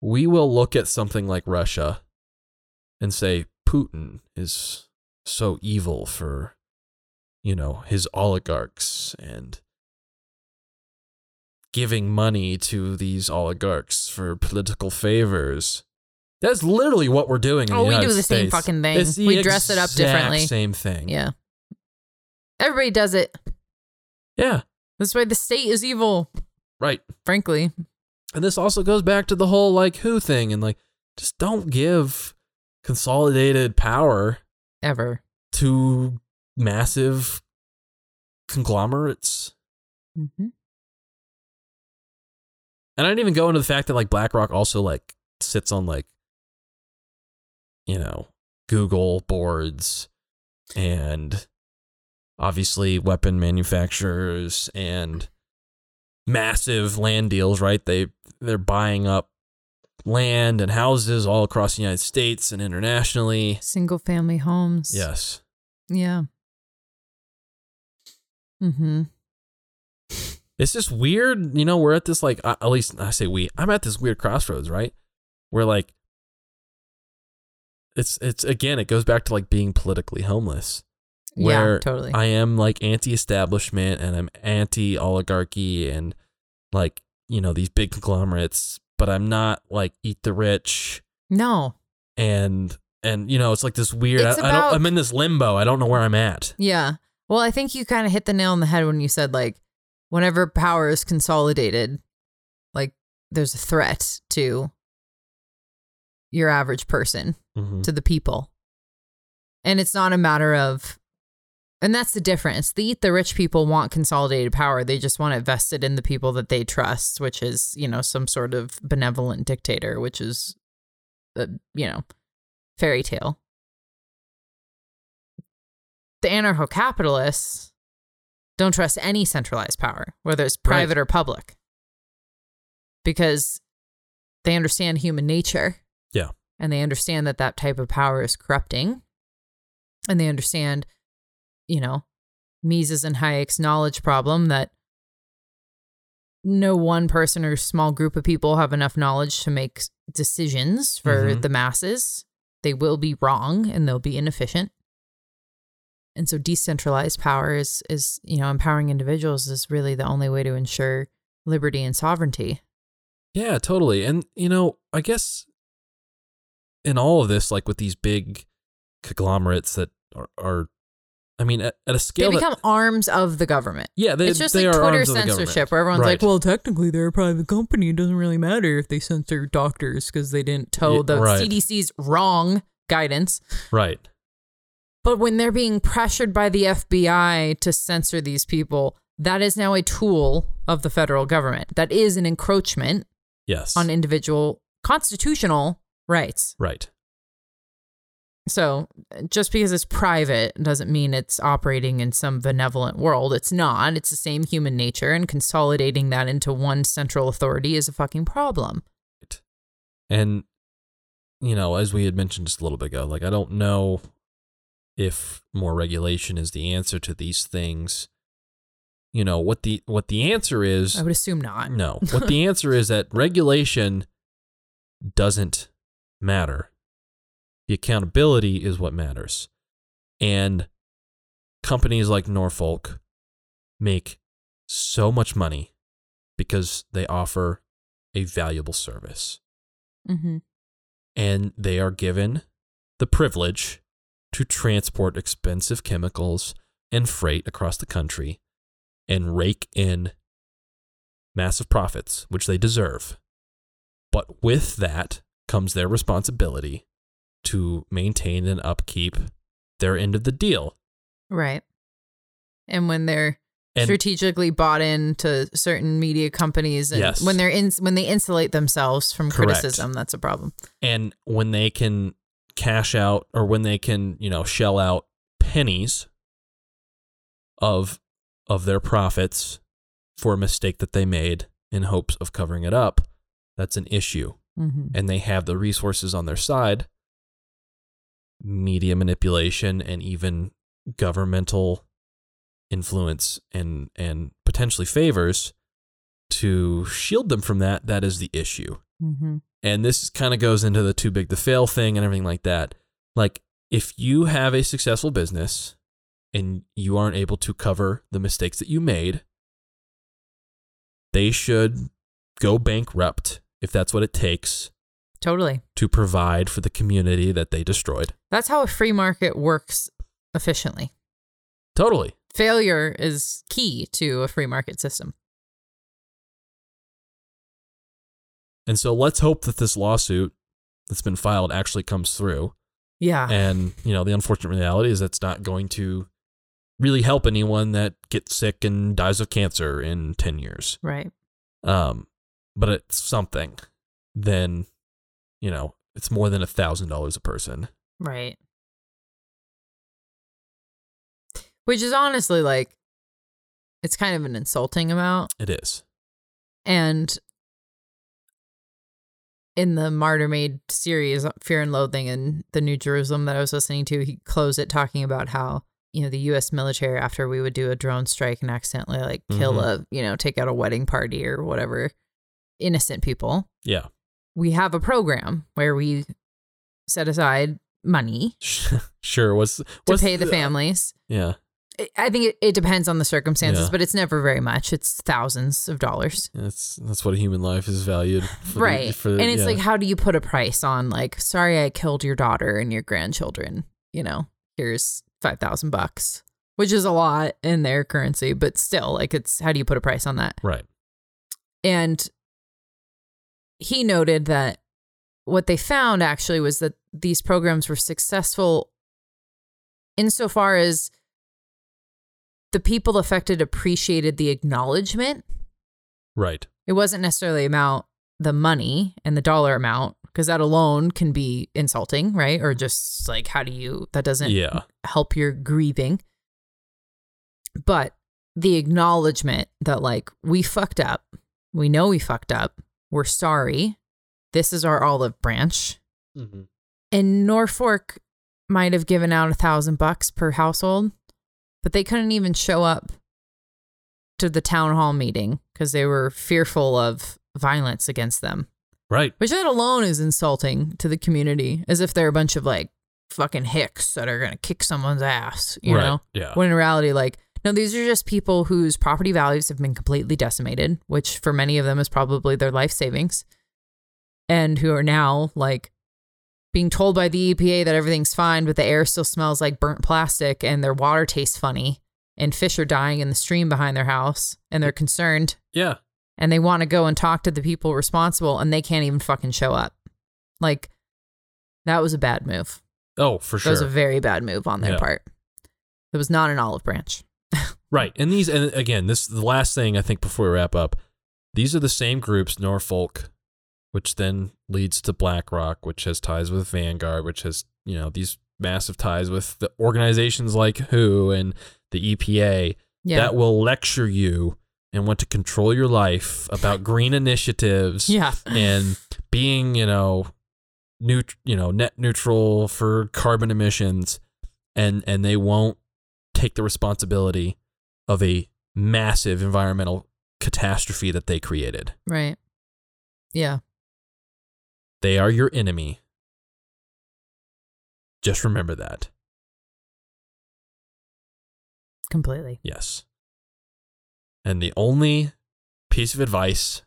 we will look at something like Russia and say Putin is so evil for you know his oligarchs and giving money to these oligarchs for political favors. That's literally what we're doing. In Oh, we do United the same fucking thing. It's We dress it up differently. Same thing. Yeah. Everybody does it. Yeah. That's why the state is evil, Right. frankly. And this also goes back to the whole like who thing and like just don't give consolidated power Ever. to massive conglomerates. Mm-hmm. And I didn't even go into the fact that like BlackRock also like sits on like you know, Google boards and obviously weapon manufacturers and massive land deals, right? They they're buying up land and houses all across the United States and internationally. Single family homes. Yes. Yeah. Mm-hmm. It's just weird, you know, we're at this like uh, at least I say we. I'm at this weird crossroads, right? Where like it's it's again, it goes back to like being politically homeless. Where yeah, totally. I am like anti-establishment and I'm anti-oligarchy and like, you know, these big conglomerates, but I'm not like eat the rich no. and and you know, it's like this weird I, I don't I'm in this limbo. I don't know where I'm at. Yeah. Well, I think you kind of hit the nail on the head when you said like whenever power is consolidated, like there's a threat to your average person, Mhm. to the people. And it's not a matter of and that's the difference. The the rich people want consolidated power. They just want it vested in the people that they trust, which is, you know, some sort of benevolent dictator, which is a, you know, fairy tale. The anarcho capitalists don't trust any centralized power, whether it's private or public, because they understand human nature. Yeah. And they understand that that type of power is corrupting. And they understand, you know, Mises and Hayek's knowledge problem that no one person or small group of people have enough knowledge to make decisions for Mhm. the masses. They will be wrong and they'll be inefficient. And so decentralized power is is, you know, empowering individuals is really the only way to ensure liberty and sovereignty. Yeah, totally. And you know, I guess in all of this, like with these big conglomerates that are, are I mean, at, at a scale, They become that, arms of the government. yeah, they, it's just they like are Twitter arms of the government. censorship, where everyone's like, "Well, technically, they're a private company. It doesn't really matter if they censor doctors because they didn't toe Yeah, the right. CDC's wrong guidance." right? But when they're being pressured by the FBI to censor these people, that is now a tool of the federal government. That is an encroachment Yes, on individual constitutional rights. right. So just because it's private doesn't mean it's operating in some benevolent world. It's not. It's the same human nature, and consolidating that into one central authority is a fucking problem. Right. And, you know, as we had mentioned just a little bit ago, like, I don't know if more regulation is the answer to these things. You know, what the what the answer is I would assume not. no. What the answer is that regulation doesn't matter. The accountability is what matters. And companies like Norfolk make so much money because they offer a valuable service. Mm-hmm. And they are given the privilege to transport expensive chemicals and freight across the country and rake in massive profits, which they deserve. But with that comes their responsibility to maintain and upkeep their end of the deal. Right. And when they're And strategically bought into certain media companies and Yes. when they're in when they insulate themselves from Correct. criticism, that's a problem. and when they can cash out or when they can, you know, shell out pennies of of their profits for a mistake that they made in hopes of covering it up, that's an issue. Mm-hmm. and they have the resources on their side media manipulation and even governmental influence and and potentially favors to shield them from that that is the issue Mm-hmm. And this kind of goes into the too big to fail thing and everything like that like if you have a successful business and you aren't able to cover the mistakes that you made they should go bankrupt if that's what it takes Totally. to provide for the community that they destroyed. That's how a free market works efficiently. Totally. Failure is key to a free market system. And so let's hope that this lawsuit that's been filed actually comes through. Yeah. And, you know, the unfortunate reality is that's not going to really help anyone that gets sick and dies of cancer in 10 years. right. Um, but it's something. Then, you know, it's more than a thousand dollars a person. Right. Which is honestly like, it's kind of an insulting amount. It is. And in the Martyr Made series, Fear and Loathing in the New Jerusalem that I was listening to, he closed it talking about how, you know, the US military, after we would do a drone strike and accidentally like kill Mhm. a, you know, take out a wedding party or whatever, innocent people, Yeah. we have a program where we set aside money sure. What's, to pay the families. Yeah. I- think it, it depends on the circumstances, Yeah. but it's never very much. It's thousands of dollars. That's that's what a human life is valued. For the- right. for the- and it's yeah. like, how do you put a price on, like, sorry, I killed your daughter and your grandchildren? You know, here's 5,000 bucks, which is a lot in their currency, but still, like, it's how do you put a price on that? right. And he noted that what they found actually was that these programs were successful insofar as the people affected appreciated the acknowledgement. Right. It wasn't necessarily about the money and the dollar amount, because that alone can be insulting, right? Or just like, how do you, that doesn't Yeah. help your grieving. But the acknowledgement that, like, we fucked up. We know we fucked up. We're sorry. This is our olive branch. Mm-hmm. And Norfolk might have given out a thousand bucks per household, but they couldn't even show up to the town hall meeting because they were fearful of violence against them, Right. which that alone is insulting to the community, as if they're a bunch of like fucking hicks that are going to kick someone's ass, you right. know? Yeah. When in reality, like, no, these are just people whose property values have been completely decimated, which for many of them is probably their life savings, and who are now like being told by the EPA that everything's fine, but the air still smells like burnt plastic and their water tastes funny, and fish are dying in the stream behind their house, and they're concerned yeah. and they want to go and talk to the people responsible, and they can't even fucking show up. Like, that was a bad move. Oh, for sure. That was a very bad move on their Yeah. part. It was not an olive branch. Right. And these, and again, this the last thing I think before we wrap up. These are the same groups, Norfolk, which then leads to BlackRock, which has ties with Vanguard, which has you know these massive ties with the organizations like WHO and the EPA Yeah. that will lecture you and want to control your life about green initiatives yeah. and being, you know, neut- you know, net neutral for carbon emissions and and they won't take the responsibility of a massive environmental catastrophe that they created. Right. Yeah. They are your enemy. Just remember that. Completely. Yes. And the only piece of advice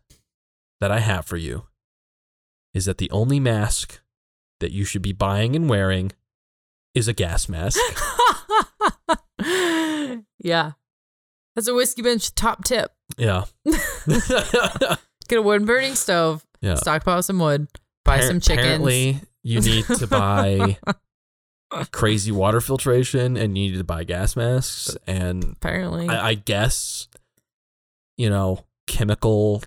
that I have for you is that the only mask that you should be buying and wearing is a gas mask. yeah. That's a whiskey bench top tip. yeah. Get a wood burning stove, yeah. stockpile some wood, buy some chickens. Apparently, you need to buy crazy water filtration and you need to buy gas masks and Apparently. I, I guess, you know, chemical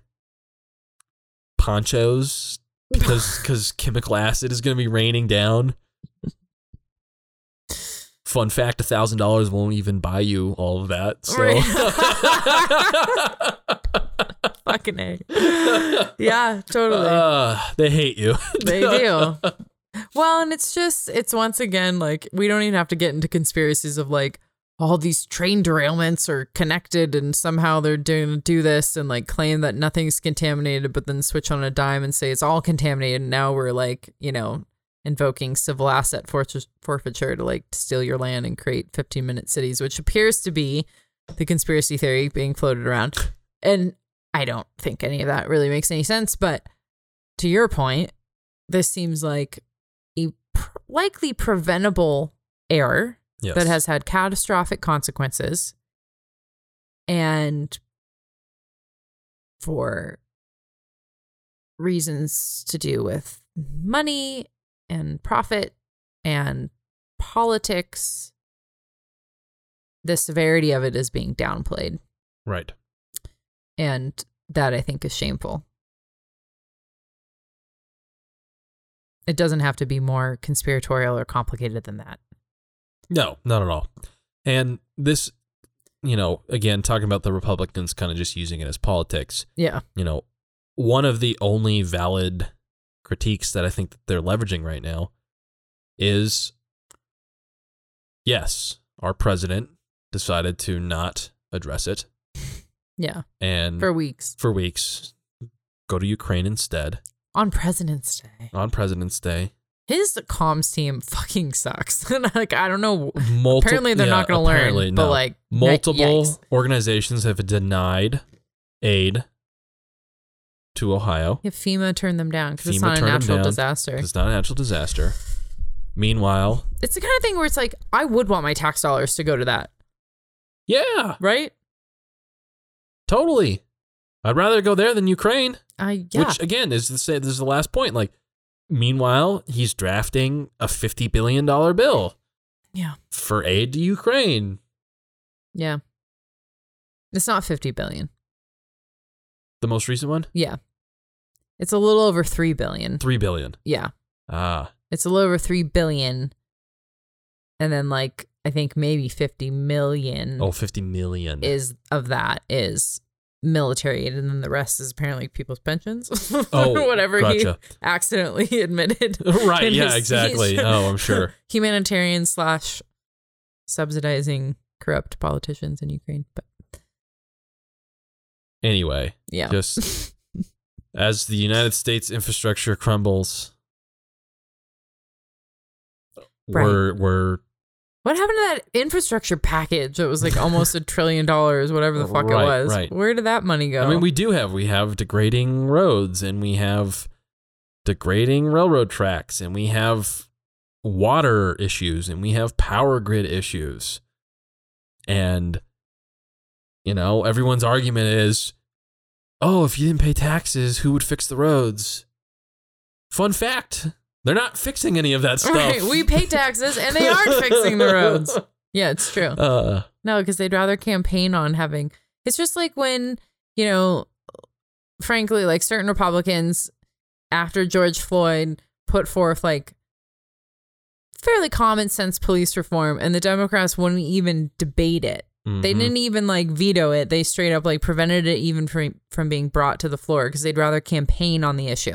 ponchos because because chemical acid is going to be raining down. Fun fact: a thousand dollars won't even buy you all of that. So, Fucking A. Yeah, totally. uh, they hate you. they do. Well, and it's just, it's once again like we don't even have to get into conspiracies of like all these train derailments are connected and somehow they're doing do this and like claim that nothing's contaminated, but then switch on a dime and say it's all contaminated. And now we're like, you know, invoking civil asset forfeit- forfeiture to like steal your land and create 15 minute cities, which appears to be the conspiracy theory being floated around. And I don't think any of that really makes any sense. But to your point, this seems like a pr- likely preventable error Yes. that has had catastrophic consequences and for reasons to do with money and profit and politics the severity of it is being downplayed right. And that i think is shameful. It doesn't have to be more conspiratorial or complicated than that. No, not at all. And this, you know, again, talking about the Republicans kind of just using it as politics, yeah. you know, one of the only valid critiques that I think that they're leveraging right now is yes, our president decided to not address it yeah and for weeks for weeks go to Ukraine instead on president's day on President's Day. his comms team fucking sucks. like I don't know. Multiple, Apparently they're not going to learn. But like multiple yikes. organizations have denied aid to Ohio. Yeah, FEMA turned them down because it's not a natural disaster. It's not a natural disaster. Meanwhile, It's the kind of thing where it's like I would want my tax dollars to go to that, yeah, right? Totally. I'd rather go there than Ukraine. I yeah. Which again is the same. This is the last point. Like, meanwhile, he's drafting a fifty billion dollar bill yeah. for aid to Ukraine. Yeah. It's not 50 billion. The most recent one, Yeah. It's a little over 3 billion. three billion. Yeah. Ah, It's a little over 3 billion. And then like I think maybe 50 million oh, 50 million. is of that is military aid and then the rest is apparently people's pensions. Oh, whatever gotcha. he accidentally admitted. right? Yeah, his exactly. Oh, I'm sure. Humanitarian slash subsidizing corrupt politicians in Ukraine. But Anyway, yeah. just as the United States infrastructure crumbles, Right. we're we're What happened to that infrastructure package? It was like almost a trillion dollars, whatever the fuck Right, it was. right. Where did that money go? I mean, we do have we have degrading roads and we have degrading railroad tracks and we have water issues and we have power grid issues. And you know, everyone's argument is, "Oh, if you didn't pay taxes, who would fix the roads?" Fun fact, they're not fixing any of that stuff. Right, we pay taxes and they aren't fixing the roads. Yeah, it's true. Uh, No, because they'd rather campaign on having. It's just like when, you know, frankly, like certain Republicans after George Floyd put forth like fairly common sense police reform, and the Democrats wouldn't even debate it. They Mhm. didn't even like veto it. They straight up like prevented it even from from being brought to the floor because they'd rather campaign on the issue.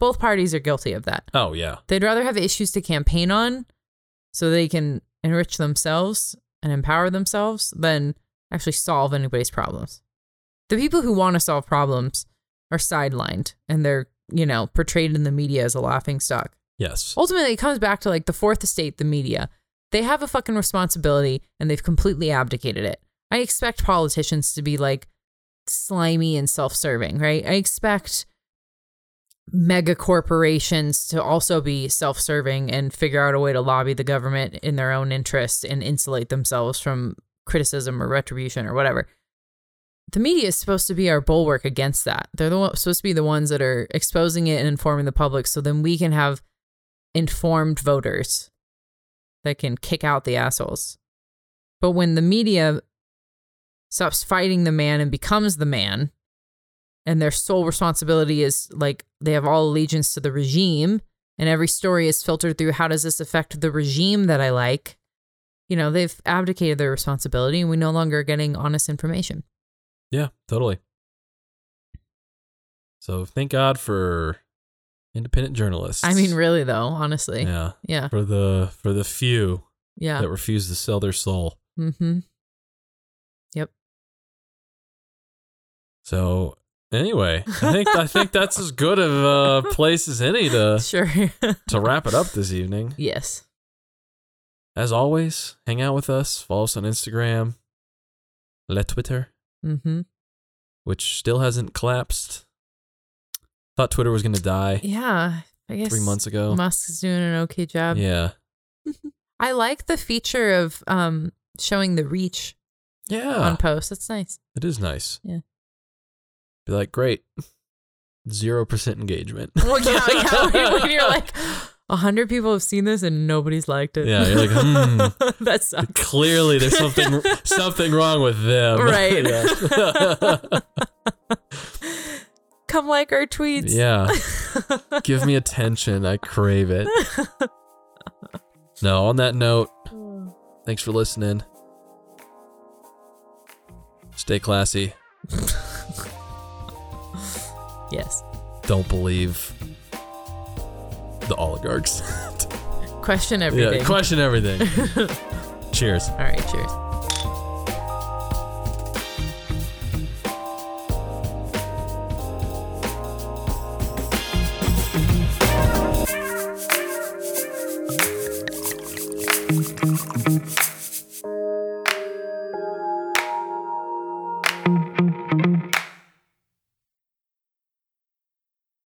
Both parties are guilty of that. Oh yeah. They'd rather have issues to campaign on so they can enrich themselves and empower themselves than actually solve anybody's problems. The people who want to solve problems are sidelined and they're, you know, portrayed in the media as a laughing stock. Yes. Ultimately, it comes back to like the fourth estate, the media. They have a fucking responsibility and they've completely abdicated it. I expect politicians to be like slimy and self serving, right? I expect mega corporations to also be self serving and figure out a way to lobby the government in their own interest and insulate themselves from criticism or retribution or whatever. The media is supposed to be our bulwark against that. They're the supposed to be the ones that are exposing it and informing the public so then we can have informed voters that can kick out the assholes. But when the media stops fighting the man and becomes the man, and their sole responsibility is like they have all allegiance to the regime, and every story is filtered through how does this affect the regime that I like? You know, they've abdicated their responsibility, and we no longer are getting honest information. Yeah, totally. So thank God for independent journalists. I mean, really though, honestly, yeah, yeah, for the for the few yeah. that refuse to sell their soul. Mm-hmm. Yep. So anyway, I think I think that's as good of a place as any to Sure. to wrap it up this evening. yes. As always, hang out with us. Follow us on Instagram, Le Twitter, Mm-hmm. which still hasn't collapsed. Thought Twitter was gonna die Yeah. I guess three months ago. Musk's doing an okay job. yeah, I like the feature of um showing the reach yeah, on posts. That's nice. it is nice. Yeah. Be like, great, zero percent engagement. Well, yeah, yeah. When you're like, a hundred people have seen this and nobody's liked it. Yeah, you're like, hmm. that sucks. Clearly, there's something something wrong with them. Right. Come like our tweets. yeah. Give me attention. I crave it. No, on that note, thanks for listening. Stay classy. Yes. Don't believe the oligarchs. Question everything. yeah, question everything. Cheers. All right. Cheers.